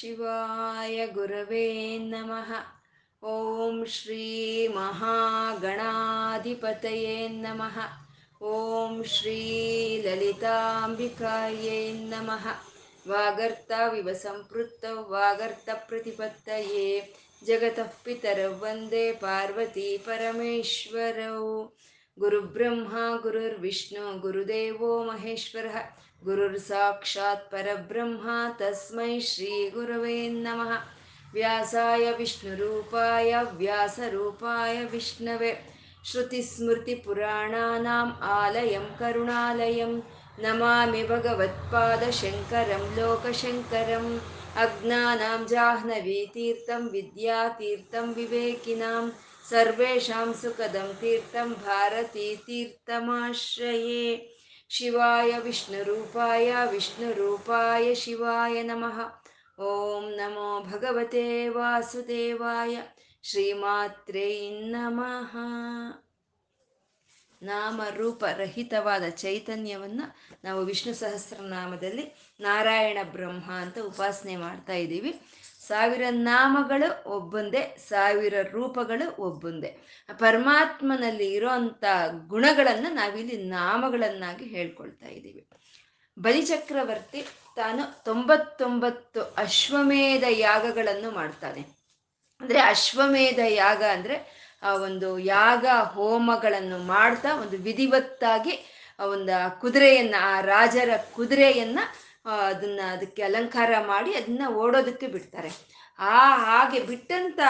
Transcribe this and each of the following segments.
ಶಿವಾಯ ಗುರವೇ ನಮಃ. ಓಂ ಶ್ರೀ ಮಹಾಗಣಾಧಿಪತಯೇ ನಮಃ. ಓಂ ಶ್ರೀ ಲಲಿತಾಂಬಿಕಾಯೇ ನಮಃ. ವಾಗರ್ತಾವಿವ ವಾಗರ್ತ ಪ್ರತಿಪತ್ತಯೇ. ಜಗತಃ ಪಿತರೌ ವಂದೇ ಪಾರ್ವತಿ ಪರಮೇಶ್ವರೌ. ಗುರುಬ್ರಹ್ಮ ಗುರುರ್ವಿಷ್ಣು ಗುರುದೇವೋ ಮಹೇಶ್ವರಃ. ಗುರುರ್ ಸಾಕ್ಷಾತ್ ಪರಬ್ರಹ್ಮ, ತಸ್ಮೈ ಶ್ರೀ ಗುರವೇ ನಮಃ. ವ್ಯಾಸಾಯ ವಿಷ್ಣುರೂಪಾಯ ವ್ಯಾಸರೂಪಾಯ ಸ್ಮೃತಿ ಶ್ರುತಿಸ್ಮೃತಿಪುರಾಣಾನಾम् ಆಲಯಂ ಕರುಣಾಲಯಂ. ನಮಾಮಿ ಭಗವತ್ಪಾದಶಂಕರಂ ಲೋಕಶಂಕರಂ. ಅಜ್ಞಾನಾಂ ಜಾಹ್ನವೀತೀರ್ಥಂ ಸರ್ವೇಷಾಂ ಸುಖದಂ ತೀರ್ಥಂ ಭಾರತೀತೀರ್ಥಮಾಶ್ರಯೇ ಶಿವಾಯ ವಿಷ್ಣುರೂಪಾಯ ವಿಷ್ಣುರೂಪಾಯ ಶಿವಾಯ ನಮಃ ಓಂ ನಮೋ ಭಗವತೆ ವಾಸುದೇವಾಯ ಶ್ರೀಮಾತ್ರೇ ನಮಃ ನಾಮರೂಪರಹಿತವಾದ ಚೈತನ್ಯವನ್ನು ನಾವು ವಿಷ್ಣು ಸಹಸ್ರನಾಮದಲ್ಲಿ ನಾರಾಯಣ ಬ್ರಹ್ಮ ಅಂತ ಉಪಾಸನೆ ಮಾಡ್ತಾ ಇದ್ದೀವಿ. ಸಾವಿರ ನಾಮಗಳು ಒಬ್ಬೊಂದೇ, ಸಾವಿರ ರೂಪಗಳು ಒಬ್ಬೊಂದೇ. ಪರಮಾತ್ಮನಲ್ಲಿ ಇರೋಂಥ ಗುಣಗಳನ್ನು ನಾವಿಲ್ಲಿ ನಾಮಗಳನ್ನಾಗಿ ಹೇಳ್ಕೊಳ್ತಾ ಇದ್ದೀವಿ. ಬಲಿಚಕ್ರವರ್ತಿ ತಾನು ತೊಂಬತ್ತೊಂಬತ್ತು ಅಶ್ವಮೇಧ ಯಾಗಗಳನ್ನು ಮಾಡ್ತಾನೆ. ಅಂದರೆ ಅಶ್ವಮೇಧ ಯಾಗ ಅಂದರೆ, ಆ ಒಂದು ಯಾಗ ಹೋಮಗಳನ್ನು ಮಾಡ್ತಾ ಒಂದು ವಿಧಿವತ್ತಾಗಿ ಒಂದು ಕುದುರೆಯನ್ನ, ಆ ರಾಜರ ಕುದುರೆಯನ್ನ ಅದನ್ನ ಅದಕ್ಕೆ ಅಲಂಕಾರ ಮಾಡಿ ಅದನ್ನ ಓಡೋದಕ್ಕೆ ಬಿಡ್ತಾರೆ. ಆ ಹಾಗೆ ಬಿಟ್ಟಂತ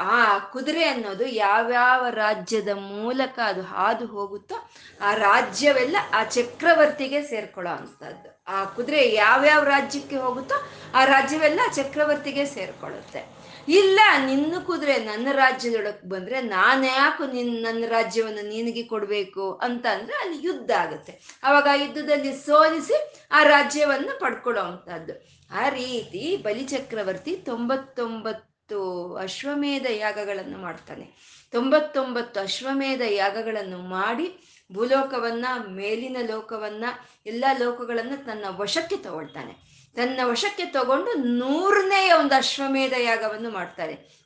ಆ ಕುದುರೆ ಅನ್ನೋದು ಯಾವ್ಯಾವ ರಾಜ್ಯದ ಮೂಲಕ ಅದು ಹಾದು ಹೋಗುತ್ತೋ ಆ ರಾಜ್ಯವೆಲ್ಲ ಆ ಚಕ್ರವರ್ತಿಗೆ ಸೇರ್ಕೊಳ್ಳೋ ಅಂಥದ್ದು. ಆ ಕುದುರೆ ಯಾವ್ಯಾವ ರಾಜ್ಯಕ್ಕೆ ಹೋಗುತ್ತೋ ಆ ರಾಜ್ಯವೆಲ್ಲ ಚಕ್ರವರ್ತಿಗೆ ಸೇರ್ಕೊಳ್ಳುತ್ತೆ. ಇಲ್ಲ, ನಿನ್ನ ಕುದುರೆ ನನ್ನ ರಾಜ್ಯದೊಳಗೆ ಬಂದ್ರೆ ನಾನು ಯಾಕೆ ನಿನ್, ನನ್ನ ರಾಜ್ಯವನ್ನು ನಿನಗೆ ಕೊಡಬೇಕು ಅಂತ ಅಂದ್ರೆ ಅಲ್ಲಿ ಯುದ್ಧ ಆಗುತ್ತೆ. ಅವಾಗ ಆ ಯುದ್ಧದಲ್ಲಿ ಸೋಲಿಸಿ ಆ ರಾಜ್ಯವನ್ನು ಪಡ್ಕೊಳ್ಳೋ ಅಂಥದ್ದು ಆ ರೀತಿ ಬಲಿಚಕ್ರವರ್ತಿ ತೊಂಬತ್ತೊಂಬತ್ತು ಅಶ್ವಮೇಧ ಯಾಗಗಳನ್ನು ಮಾಡ್ತಾನೆ. ತೊಂಬತ್ತೊಂಬತ್ತು ಅಶ್ವಮೇಧ ಯಾಗಗಳನ್ನು ಮಾಡಿ ಭೂಲೋಕವನ್ನ, ಮೇಲಿನ ಲೋಕವನ್ನ, ಎಲ್ಲ ಲೋಕಗಳನ್ನು ತನ್ನ ವಶಕ್ಕೆ ತಗೊಳ್ತಾನೆ. ತನ್ನ ವಶಕ್ಕೆ ತಗೊಂಡು ನೂರನೆಯ ಒಂದು ಅಶ್ವಮೇಧ ಯಾಗವನ್ನು ಮಾಡ್ತಾರೆ.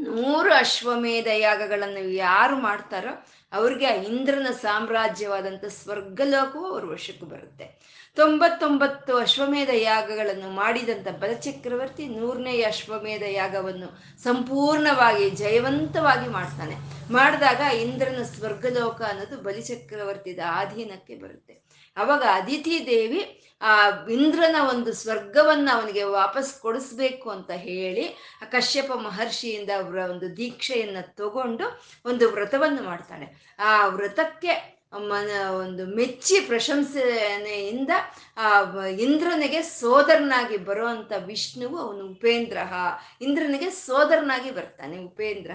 ನೂರು ಅಶ್ವಮೇಧ ಯಾಗಗಳನ್ನು ಯಾರು ಮಾಡ್ತಾರೋ ಅವ್ರಿಗೆ ಆ ಇಂದ್ರನ ಸಾಮ್ರಾಜ್ಯವಾದಂಥ ಸ್ವರ್ಗಲೋಕವು ಅವ್ರ ವಶಕ್ಕೆ ಬರುತ್ತೆ. ತೊಂಬತ್ತೊಂಬತ್ತು ಅಶ್ವಮೇಧ ಯಾಗಗಳನ್ನು ಮಾಡಿದಂಥ ಬಲಚಕ್ರವರ್ತಿ ನೂರನೇ ಅಶ್ವಮೇಧ ಯಾಗವನ್ನು ಸಂಪೂರ್ಣವಾಗಿ ಜಯವಂತವಾಗಿ ಮಾಡ್ತಾನೆ. ಮಾಡಿದಾಗ ಇಂದ್ರನ ಸ್ವರ್ಗಲೋಕ ಅನ್ನೋದು ಬಲಿಚಕ್ರವರ್ತಿದ ಆಧೀನಕ್ಕೆ ಬರುತ್ತೆ. ಅವಾಗ ಅದಿತಿ ದೇವಿ ಆ ಇಂದ್ರನ ಒಂದು ಸ್ವರ್ಗವನ್ನ ಅವನಿಗೆ ವಾಪಸ್ ಕೊಡಿಸ್ಬೇಕು ಅಂತ ಹೇಳಿ ಆ ಕಶ್ಯಪ ಮಹರ್ಷಿಯಿಂದ ಅವರ ಒಂದು ದೀಕ್ಷೆಯನ್ನ ತಗೊಂಡು ಒಂದು ವ್ರತವನ್ನು ಮಾಡ್ತಾಳೆ. ಆ ವ್ರತಕ್ಕೆ ಮನ ಒಂದು ಮೆಚ್ಚಿ ಪ್ರಶಂಸನೆಯಿಂದ ಆ ಇಂದ್ರನಿಗೆ ಸೋದರನಾಗಿ ಬರುವಂತ ವಿಷ್ಣುವು ಅವನು ಉಪೇಂದ್ರ ಇಂದ್ರನಿಗೆ ಸೋದರನಾಗಿ ಬರ್ತಾನೆ ಉಪೇಂದ್ರ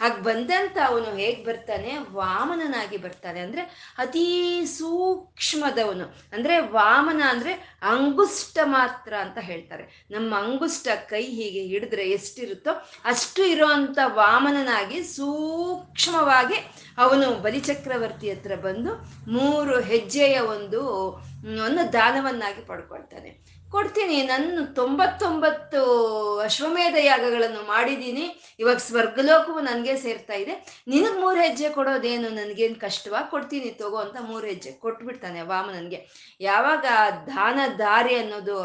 ಹಾಗೆ ಬಂದಂತ ಅವನು ಹೇಗೆ ಬರ್ತಾನೆ? ವಾಮನನಾಗಿ ಬರ್ತಾನೆ. ಅಂದ್ರೆ ಅತೀ ಸೂಕ್ಷ್ಮದವನು. ಅಂದ್ರೆ ವಾಮನ ಅಂದ್ರೆ ಅಂಗುಷ್ಟ ಮಾತ್ರ ಅಂತ ಹೇಳ್ತಾರೆ. ನಮ್ಮ ಅಂಗುಷ್ಟ ಕೈ ಹೀಗೆ ಹಿಡಿದ್ರೆ ಎಷ್ಟಿರುತ್ತೋ ಅಷ್ಟು ಇರುವಂತ ವಾಮನನಾಗಿ ಸೂಕ್ಷ್ಮವಾಗಿ ಅವನು ಬಲಿಚಕ್ರವರ್ತಿ ಹತ್ರ ಬಂದು ಮೂರು ಹೆಜ್ಜೆಯ ಒಂದು ಒಂದು ದಾನವನ್ನಾಗಿ ಪಡ್ಕೊಳ್ತಾನೆ. ಕೊಡ್ತೀನಿ, ನನ್ನ ತೊಂಬತ್ತೊಂಬತ್ತು ಅಶ್ವಮೇಧ ಯಾಗಗಳನ್ನು ಮಾಡಿದ್ದೀನಿ. ಇವಾಗ ಸ್ವರ್ಗಲೋಕವು ನನಗೆ ಸೇರ್ತಾ ಇದೆ. ನಿನಗೆ ಮೂರು ಹೆಜ್ಜೆ ಕೊಡೋದೇನು? ನನಗೇನು ಕಷ್ಟವಾ? ಕೊಡ್ತೀನಿ ತಗೋ ಅಂತ ಮೂರು ಹೆಜ್ಜೆ ಕೊಟ್ಬಿಡ್ತಾನೆ ವಾಮನನ್ಗೆ. ಯಾವಾಗ ದಾನ ದಾರಿ ಅನ್ನೋದು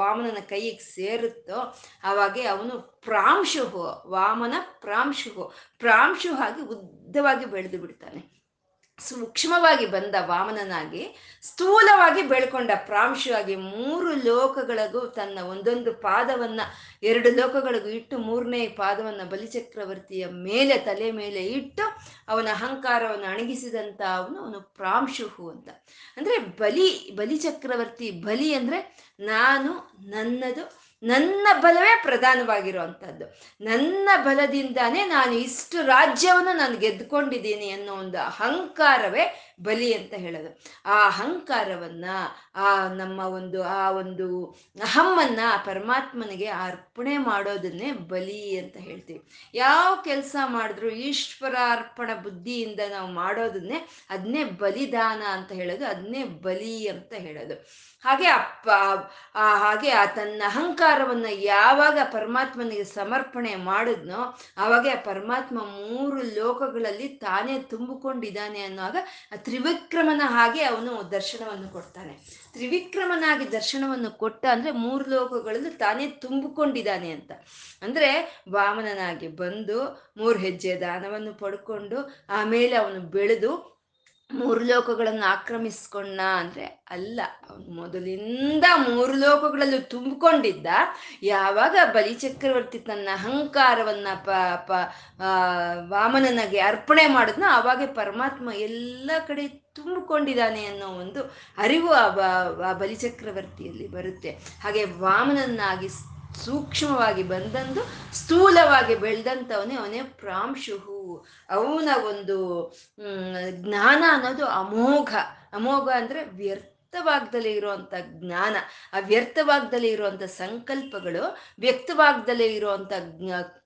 ವಾಮನನ ಕೈಗೆ ಸೇರುತ್ತೋ ಆವಾಗೆ ಅವನು ಪ್ರಾಂಶುಹು, ವಾಮನ ಪ್ರಾಂಶುಹು ಪ್ರಾಂಶು ಆಗಿ ಉದ್ದವಾಗಿ ಬೆಳೆದು ಬಿಡ್ತಾನೆ. ಸೂಕ್ಷ್ಮವಾಗಿ ಬಂದ ವಾಮನನಾಗಿ ಸ್ಥೂಲವಾಗಿ ಬೆಳ್ಕೊಂಡ ಪ್ರಾಂಶವಾಗಿ ಮೂರು ಲೋಕಗಳಿಗೂ ತನ್ನ ಒಂದೊಂದು ಪಾದವನ್ನ, ಎರಡು ಲೋಕಗಳಿಗೂ ಇಟ್ಟು ಮೂರನೇ ಪಾದವನ್ನ ಬಲಿಚಕ್ರವರ್ತಿಯ ಮೇಲೆ, ತಲೆ ಮೇಲೆ ಇಟ್ಟು ಅವನ ಅಹಂಕಾರವನ್ನು ಅಣಗಿಸಿದಂತ ಅವನು ಅವನು ಪ್ರಾಂಶುಹು ಅಂತ. ಅಂದ್ರೆ ಬಲಿ, ಬಲಿಚಕ್ರವರ್ತಿ ಬಲಿ ಅಂದ್ರೆ ನಾನು, ನನ್ನದು ನನ್ನ ಬಲವೇ ಪ್ರಧಾನವಾಗಿರುವಂಥದ್ದು. ನನ್ನ ಬಲದಿಂದಾನೇ ನಾನು ಇಷ್ಟು ರಾಜ್ಯವನ್ನು ನಾನು ಗೆದ್ದುಕೊಂಡಿದ್ದೀನಿ ಅನ್ನೋ ಒಂದು ಅಹಂಕಾರವೇ ಬಲಿ ಅಂತ ಹೇಳೋದು. ಆ ಅಹಂಕಾರವನ್ನ, ಆ ನಮ್ಮ ಒಂದು, ಆ ಒಂದು ಅಹಮ್ಮನ್ನ ಪರಮಾತ್ಮನಿಗೆ ಅರ್ಪಣೆ ಮಾಡೋದನ್ನೇ ಬಲಿ ಅಂತ ಹೇಳ್ತೀವಿ. ಯಾವ ಕೆಲಸ ಮಾಡಿದ್ರು ಈಶ್ವರಾರ್ಪಣ ಬುದ್ಧಿಯಿಂದ ನಾವು ಮಾಡೋದನ್ನೇ ಅದನ್ನೇ ಬಲಿದಾನ ಅಂತ ಹೇಳೋದು ಅದನ್ನೇ ಬಲಿ ಅಂತ ಹೇಳೋದು. ಹಾಗೆ ಅಪ್ಪ ಹಾಗೆ ಆ ತನ್ನ ಅಹಂಕಾರ ಅಹಂಕಾರವನ್ನ ಯಾವಾಗ ಪರಮಾತ್ಮನಿಗೆ ಸಮರ್ಪಣೆ ಮಾಡಿದ್ನೋ ಆವಾಗ ಪರಮಾತ್ಮ ಮೂರು ಲೋಕಗಳಲ್ಲಿ ತಾನೇ ತುಂಬಿಕೊಂಡಿದ್ದಾನೆ ಅನ್ನುವಾಗ ತ್ರಿವಿಕ್ರಮನ ಹಾಗೆ ಅವನು ದರ್ಶನವನ್ನು ಕೊಡ್ತಾನೆ. ತ್ರಿವಿಕ್ರಮನಾಗಿ ದರ್ಶನವನ್ನು ಕೊಟ್ಟ ಅಂದ್ರೆ ಮೂರು ಲೋಕಗಳಲ್ಲಿ ತಾನೇ ತುಂಬಿಕೊಂಡಿದ್ದಾನೆ ಅಂತ. ಅಂದ್ರೆ ವಾಮನನಾಗಿ ಬಂದು ಮೂರು ಹೆಜ್ಜೆ ದಾನವನ್ನು ಪಡ್ಕೊಂಡು ಆಮೇಲೆ ಅವನು ಬೆಳೆದು ಮೂರು ಲೋಕಗಳನ್ನು ಆಕ್ರಮಿಸ್ಕೊಂಡ ಅಂದ್ರೆ ಅಲ್ಲ, ಅವನು ಮೊದಲಿಂದ ಮೂರು ಲೋಕಗಳಲ್ಲೂ ತುಂಬಿಕೊಂಡಿದ್ದ. ಯಾವಾಗ ಬಲಿಚಕ್ರವರ್ತಿ ತನ್ನ ಅಹಂಕಾರವನ್ನ ಪ ಪ ವಾಮನನಿಗೆ ಅರ್ಪಣೆ ಮಾಡಿದ್ನೋ ಆವಾಗ ಪರಮಾತ್ಮ ಎಲ್ಲ ಕಡೆ ತುಂಬಿಕೊಂಡಿದ್ದಾನೆ ಅನ್ನೋ ಒಂದು ಅರಿವು ಆ ಬಲಿಚಕ್ರವರ್ತಿಯಲ್ಲಿ ಬರುತ್ತೆ. ಹಾಗೆ ವಾಮನನ್ನಾಗಿ ಸೂಕ್ಷ್ಮವಾಗಿ ಬಂದಂದು ಸ್ಥೂಲವಾಗಿ ಬೆಳೆದಂಥವನೇ ಅವನೇ ಪ್ರಾಂಶುಹು. ಅವನ ಒಂದು ಜ್ಞಾನ ಅನ್ನೋದು ಅಮೋಘ. ಅಮೋಘ ಅಂದ್ರೆ ವ್ಯರ್ಥವಾಗ್ದಲ್ಲಿ ಇರುವಂತ ಜ್ಞಾನ. ಆ ವ್ಯರ್ಥವಾಗ್ದಲೇ ಇರುವಂತ ಸಂಕಲ್ಪಗಳು, ವ್ಯಕ್ತವಾಗ್ದಲೇ ಇರುವಂತ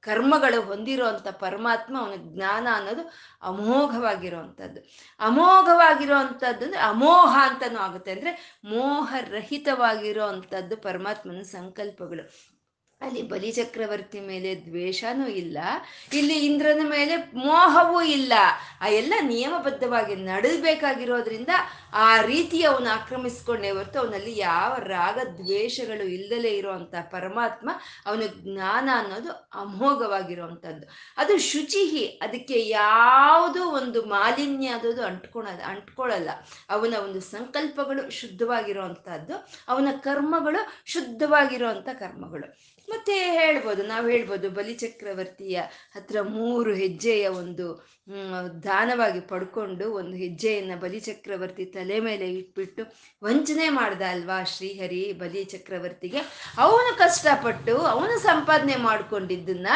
ಕರ್ಮಗಳು ಹೊಂದಿರುವಂತ ಪರಮಾತ್ಮ, ಅವನ ಜ್ಞಾನ ಅನ್ನೋದು ಅಮೋಘವಾಗಿರುವಂಥದ್ದು ಅಮೋಘವಾಗಿರುವಂಥದ್ದು ಅಂದ್ರೆ ಅಮೋಹ ಅಂತನೂ ಆಗುತ್ತೆ. ಅಂದ್ರೆ ಮೋಹರಹಿತವಾಗಿರುವಂಥದ್ದು ಪರಮಾತ್ಮನ ಸಂಕಲ್ಪಗಳು. ಅಲ್ಲಿ ಬಲಿಚಕ್ರವರ್ತಿ ಮೇಲೆ ದ್ವೇಷನೂ ಇಲ್ಲ, ಇಲ್ಲಿ ಇಂದ್ರನ ಮೇಲೆ ಮೋಹವೂ ಇಲ್ಲ. ಆ ಎಲ್ಲ ನಿಯಮಬದ್ಧವಾಗಿ ನಡೆದಬೇಕಾಗಿರೋದ್ರಿಂದ ಆ ರೀತಿ ಅವನು ಆಕ್ರಮಿಸ್ಕೊಂಡೇ ಹೊರತು ಅವನಲ್ಲಿ ಯಾವ ರಾಗ ದ್ವೇಷಗಳು ಇಲ್ಲದಲೇ ಇರುವಂತ ಪರಮಾತ್ಮ ಅವನ ಜ್ಞಾನ ಅನ್ನೋದು ಅಮೋಘವಾಗಿರುವಂಥದ್ದು. ಅದು ಶುಚಿಹಿ, ಅದಕ್ಕೆ ಯಾವುದೋ ಒಂದು ಮಾಲಿನ್ಯ ಅದದು ಅಂಟ್ಕೊಳ ಅಂಟ್ಕೊಳ್ಳಲ್ಲ ಅವನ ಒಂದು ಸಂಕಲ್ಪಗಳು ಶುದ್ಧವಾಗಿರುವಂತಹದ್ದು ಅವನ ಕರ್ಮಗಳು ಶುದ್ಧವಾಗಿರುವಂಥ ಕರ್ಮಗಳು. ಮತ್ತೆ ಹೇಳ್ಬೋದು, ನಾವು ಹೇಳ್ಬೋದು ಬಲಿಚಕ್ರವರ್ತಿಯ ಹತ್ರ ಮೂರು ಹೆಜ್ಜೆಯ ಒಂದು ದಾನವಾಗಿ ಪಡ್ಕೊಂಡು ಒಂದು ಹೆಜ್ಜೆಯನ್ನ ಬಲಿಚಕ್ರವರ್ತಿ ತಲೆ ಮೇಲೆ ಇಟ್ಬಿಟ್ಟು ವಂಚನೆ ಮಾಡ್ದ ಅಲ್ವಾ ಶ್ರೀಹರಿ ಬಲಿ ಚಕ್ರವರ್ತಿಗೆ? ಅವನು ಕಷ್ಟಪಟ್ಟು, ಅವನು ಸಂಪಾದನೆ ಮಾಡ್ಕೊಂಡಿದ್ದನ್ನ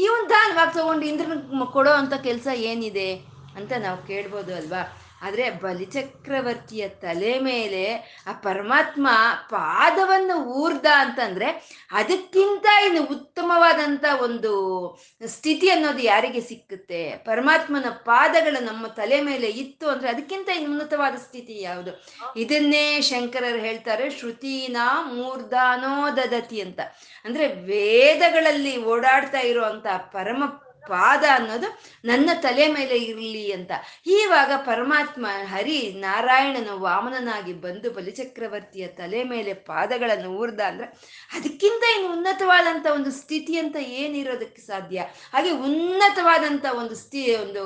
ಈ ಒಂದು ದಾನವಾಗಿ ತಗೊಂಡು ಇಂದ್ರನ ಕೊಡೋ ಅಂತ ಕೆಲಸ ಏನಿದೆ ಅಂತ ನಾವು ಕೇಳ್ಬೋದು ಅಲ್ವಾ? ಆದರೆ ಬಲಿಚಕ್ರವರ್ತಿಯ ತಲೆ ಮೇಲೆ ಆ ಪರಮಾತ್ಮ ಪಾದವನ್ನು ಊರ್ದ ಅಂತಂದರೆ ಅದಕ್ಕಿಂತ ಇನ್ನು ಉತ್ತಮವಾದಂಥ ಒಂದು ಸ್ಥಿತಿ ಅನ್ನೋದು ಯಾರಿಗೆ ಸಿಕ್ಕುತ್ತೆ? ಪರಮಾತ್ಮನ ಪಾದಗಳು ನಮ್ಮ ತಲೆ ಮೇಲೆ ಇತ್ತು ಅಂದರೆ ಅದಕ್ಕಿಂತ ಇನ್ನು ಉನ್ನತವಾದ ಸ್ಥಿತಿ ಯಾವುದು? ಇದನ್ನೇ ಶಂಕರರು ಹೇಳ್ತಾರೆ, ಶ್ರುತಿನ ಮೂರ್ಧಾನೋ ದದತಿ ಅಂತ. ಅಂದರೆ ವೇದಗಳಲ್ಲಿ ಓಡಾಡ್ತಾ ಇರುವಂಥ ಪರಮ ಪಾದ ಅನ್ನೋದು ನನ್ನ ತಲೆ ಮೇಲೆ ಇರಲಿ ಅಂತ. ಈವಾಗ ಪರಮಾತ್ಮ ಹರಿ ನಾರಾಯಣನ ವಾಮನನಾಗಿ ಬಂದು ಬಲಿಚಕ್ರವರ್ತಿಯ ತಲೆ ಮೇಲೆ ಪಾದಗಳನ್ನು ಊರ್ದ ಅಂದ್ರೆ ಅದಕ್ಕಿಂತ ಇನ್ನು ಉನ್ನತವಾದಂಥ ಒಂದು ಸ್ಥಿತಿ ಅಂತ ಏನಿರೋದಕ್ಕೆ ಸಾಧ್ಯ? ಹಾಗೆ ಉನ್ನತವಾದಂಥ ಒಂದು ಸ್ಥಿ, ಒಂದು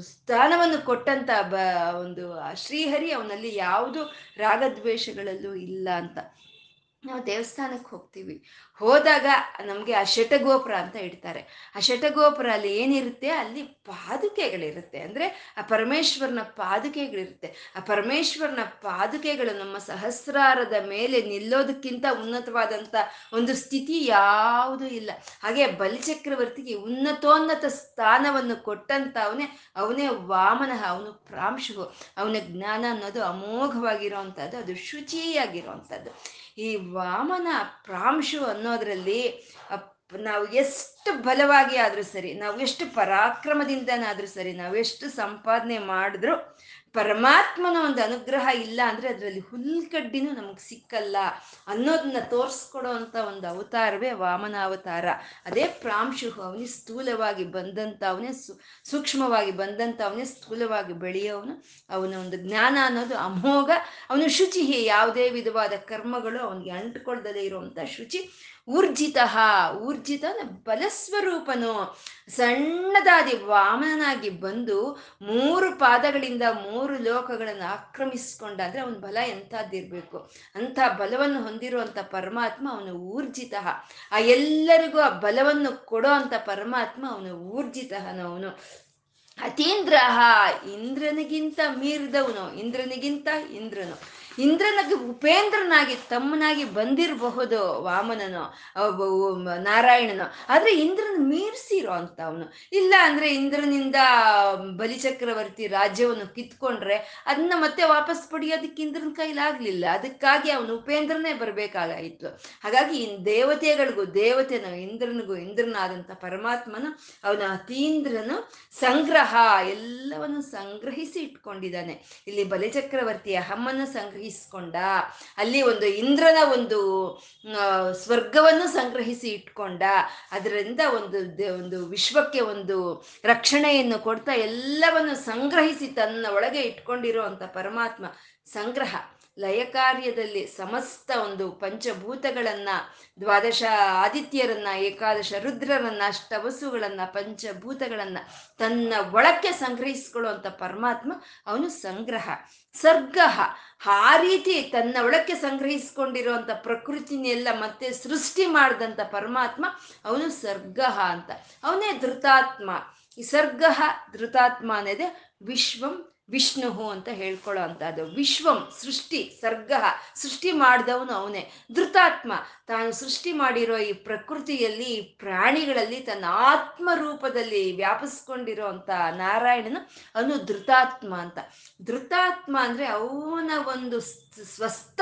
ಸ್ಥಾನವನ್ನು ಕೊಟ್ಟಂತ ಬ, ಒಂದು ಶ್ರೀಹರಿ ಅವನಲ್ಲಿ ಯಾವುದು ರಾಗದ್ವೇಷಗಳಲ್ಲೂ ಇಲ್ಲ ಅಂತ. ನಾವು ದೇವಸ್ಥಾನಕ್ಕೆ ಹೋಗ್ತೀವಿ. ಹೋದಾಗ ನಮಗೆ ಆ ಶಟಗೋಪುರ ಅಂತ ಇಡ್ತಾರೆ. ಆ ಶಟಗೋಪುರ ಅಲ್ಲಿ ಏನಿರುತ್ತೆ? ಅಲ್ಲಿ ಪಾದುಕೆಗಳಿರುತ್ತೆ. ಅಂದರೆ ಆ ಪರಮೇಶ್ವರನ ಪಾದುಕೆಗಳಿರುತ್ತೆ. ಆ ಪರಮೇಶ್ವರನ ಪಾದುಕೆಗಳು ನಮ್ಮ ಸಹಸ್ರಾರದ ಮೇಲೆ ನಿಲ್ಲೋದಕ್ಕಿಂತ ಉನ್ನತವಾದಂಥ ಒಂದು ಸ್ಥಿತಿ ಯಾವುದೂ ಇಲ್ಲ. ಹಾಗೆ ಬಲಿಚಕ್ರವರ್ತಿಗೆ ಉನ್ನತೋನ್ನತ ಸ್ಥಾನವನ್ನು ಕೊಟ್ಟಂತ ಅವನೇ ಅವನೇ ವಾಮನ, ಅವನು ಪ್ರಾಂಶು ಅವನ ಜ್ಞಾನ ಅನ್ನೋದು ಅಮೋಘವಾಗಿರುವಂಥದ್ದು, ಅದು ಶುಚಿಯಾಗಿರುವಂಥದ್ದು. ಈ ವಾಮನ ಪ್ರಾಂಶು ಅನ್ನೋದ್ರಲ್ಲಿ ನಾವು ಎಷ್ಟು ಬಲವಾಗಿ ಆದರೂ ಸರಿ, ನಾವು ಎಷ್ಟು ಪರಾಕ್ರಮದಿಂದನಾದರೂ ಸರಿ, ನಾವು ಎಷ್ಟು ಸಂಪಾದನೆ ಮಾಡಿದ್ರು ಪರಮಾತ್ಮನ ಒಂದು ಅನುಗ್ರಹ ಇಲ್ಲ ಅಂದ್ರೆ ಅದರಲ್ಲಿ ಹುಲ್ಕಡ್ಡಿನೂ ನಮಗೆ ಸಿಕ್ಕಲ್ಲ ಅನ್ನೋದನ್ನ ತೋರಿಸ್ಕೊಡೋ ಅಂತ ಒಂದು ಅವತಾರವೇ ವಾಮನ ಅವತಾರ ಅದೇ ಪ್ರಾಂಶು ಅವನೇ ಸ್ಥೂಲವಾಗಿ ಬಂದಂತ ಅವನೇ ಸೂಕ್ಷ್ಮವಾಗಿ ಬಂದಂತ ಅವನೇ ಸ್ಥೂಲವಾಗಿ ಬೆಳೆಯೋವನು ಅವನ ಒಂದು ಜ್ಞಾನ ಅನ್ನೋದು ಅಮೋಘ. ಅವನು ಶುಚಿ ಯಾವುದೇ ವಿಧವಾದ ಕರ್ಮಗಳು ಅವನಿಗೆ ಅಂಟ್ಕೊಳ್ದಲೇ ಇರುವಂತ ಶುಚಿ. ಊರ್ಜಿತ ಊರ್ಜಿತ ಬಲಸ್ವರೂಪನು ಸಣ್ಣದಾದಿ ವಾಮನಾಗಿ ಬಂದು ಮೂರು ಪಾದಗಳಿಂದ ಮೂರು ಲೋಕಗಳನ್ನು ಆಕ್ರಮಿಸ್ಕೊಂಡ ಅಂದ್ರೆ ಅವನ ಬಲ ಎಂಥದ್ದಿರ್ಬೇಕು ಅಂಥ ಬಲವನ್ನು ಹೊಂದಿರುವಂಥ ಪರಮಾತ್ಮ ಅವನು ಊರ್ಜಿತ. ಆ ಎಲ್ಲರಿಗೂ ಆ ಬಲವನ್ನು ಕೊಡೋ ಅಂತ ಪರಮಾತ್ಮ ಅವನು ಊರ್ಜಿತನವನು ಅತೀಂದ್ರ ಇಂದ್ರನಿಗಿಂತ ಮೀರಿದವನು, ಇಂದ್ರನಿಗಿಂತ ಇಂದ್ರನು. ಇಂದ್ರನಿಗೆ ಉಪೇಂದ್ರನಾಗಿ ತಮ್ಮನಾಗಿ ಬಂದಿರಬಹುದು ವಾಮನನು ನಾರಾಯಣನು. ಆದ್ರೆ ಇಂದ್ರನ ಮೀರ್ಸಿರೋ ಅಂತ ಅವನು ಇಲ್ಲ ಅಂದ್ರೆ ಇಂದ್ರನಿಂದ ಬಲಿಚಕ್ರವರ್ತಿ ರಾಜ್ಯವನ್ನು ಕಿತ್ಕೊಂಡ್ರೆ ಅದನ್ನ ಮತ್ತೆ ವಾಪಸ್ ಪಡೆಯೋದಕ್ಕೆ ಇಂದ್ರನ ಕೈಲಾಗ್ಲಿಲ್ಲ ಅದಕ್ಕಾಗಿ ಅವನು ಉಪೇಂದ್ರನೇ ಬರ್ಬೇಕಾಗಾಯಿತು. ಹಾಗಾಗಿ ದೇವತೆಗಳಿಗೂ, ದೇವತೆನು ಇಂದ್ರನಿಗೂ ಇಂದ್ರನಾದಂತ ಪರಮಾತ್ಮನು ಅವನ ಅತೀಂದ್ರನು ಸಂಗ್ರಹ, ಎಲ್ಲವನ್ನು ಸಂಗ್ರಹಿಸಿ ಇಟ್ಕೊಂಡಿದ್ದಾನೆ. ಇಲ್ಲಿ ಬಲಿಚಕ್ರವರ್ತಿಯ ಹಮ್ಮನ್ನು ಸಂಗ್ರಹಿಸಿ ಸಂಗ್ರಹಿಸ್ಕೊಂಡ. ಅಲ್ಲಿ ಒಂದು ಇಂದ್ರನ ಒಂದು ಸ್ವರ್ಗವನ್ನು ಸಂಗ್ರಹಿಸಿ ಇಟ್ಕೊಂಡ. ಅದರಿಂದ ಒಂದು ಒಂದು ವಿಶ್ವಕ್ಕೆ ಒಂದು ರಕ್ಷಣೆಯನ್ನು ಕೊಡ್ತಾ ಎಲ್ಲವನ್ನು ಸಂಗ್ರಹಿಸಿ ತನ್ನ ಒಳಗೆ ಇಟ್ಕೊಂಡಿರೋ ಅಂತ ಪರಮಾತ್ಮ ಸಂಗ್ರಹ. ಲಯ ಕಾರ್ಯದಲ್ಲಿ ಸಮಸ್ತ ಒಂದು ಪಂಚಭೂತಗಳನ್ನ, ದ್ವಾದಶ ಆದಿತ್ಯರನ್ನ, ಏಕಾದಶ ರುದ್ರರನ್ನ, ಅಷ್ಟವಸುಗಳನ್ನ, ಪಂಚಭೂತಗಳನ್ನ ತನ್ನ ಒಳಕ್ಕೆ ಸಂಗ್ರಹಿಸ್ಕೊಳ್ಳುವಂಥ ಪರಮಾತ್ಮ ಅವನು ಸಂಗ್ರಹ ಸರ್ಗ ಆ ರೀತಿ ತನ್ನ ಒಳಕ್ಕೆ ಸಂಗ್ರಹಿಸ್ಕೊಂಡಿರುವಂಥ ಪ್ರಕೃತಿನೆಲ್ಲ ಮತ್ತೆ ಸೃಷ್ಟಿ ಮಾಡಿದಂತ ಪರಮಾತ್ಮ ಅವನು ಸರ್ಗ ಅಂತ. ಅವನೇ ಧೃತಾತ್ಮ. ಈ ಸರ್ಗ ಧೃತಾತ್ಮ ಅನ್ನೋದೇ ವಿಶ್ವಂ ವಿಷ್ಣು ಅಂತ ಹೇಳ್ಕೊಳ್ಳೋ ಅಂತದ್ದು ವಿಶ್ವಂ ಸೃಷ್ಟಿ, ಸರ್ಗ ಸೃಷ್ಟಿ ಮಾಡಿದವನು ಅವನೇ. ಧೃತಾತ್ಮ, ತಾನು ಸೃಷ್ಟಿ ಮಾಡಿರೋ ಈ ಪ್ರಕೃತಿಯಲ್ಲಿ ಪ್ರಾಣಿಗಳಲ್ಲಿ ತನ್ನ ಆತ್ಮ ರೂಪದಲ್ಲಿ ವ್ಯಾಪಿಸ್ಕೊಂಡಿರೋ ಅಂತ ನಾರಾಯಣನು ಅವನು ಧೃತಾತ್ಮ ಅಂತ. ಧೃತಾತ್ಮ ಅಂದ್ರೆ ಅವನ ಒಂದು ಸ್ವಸ್ಥ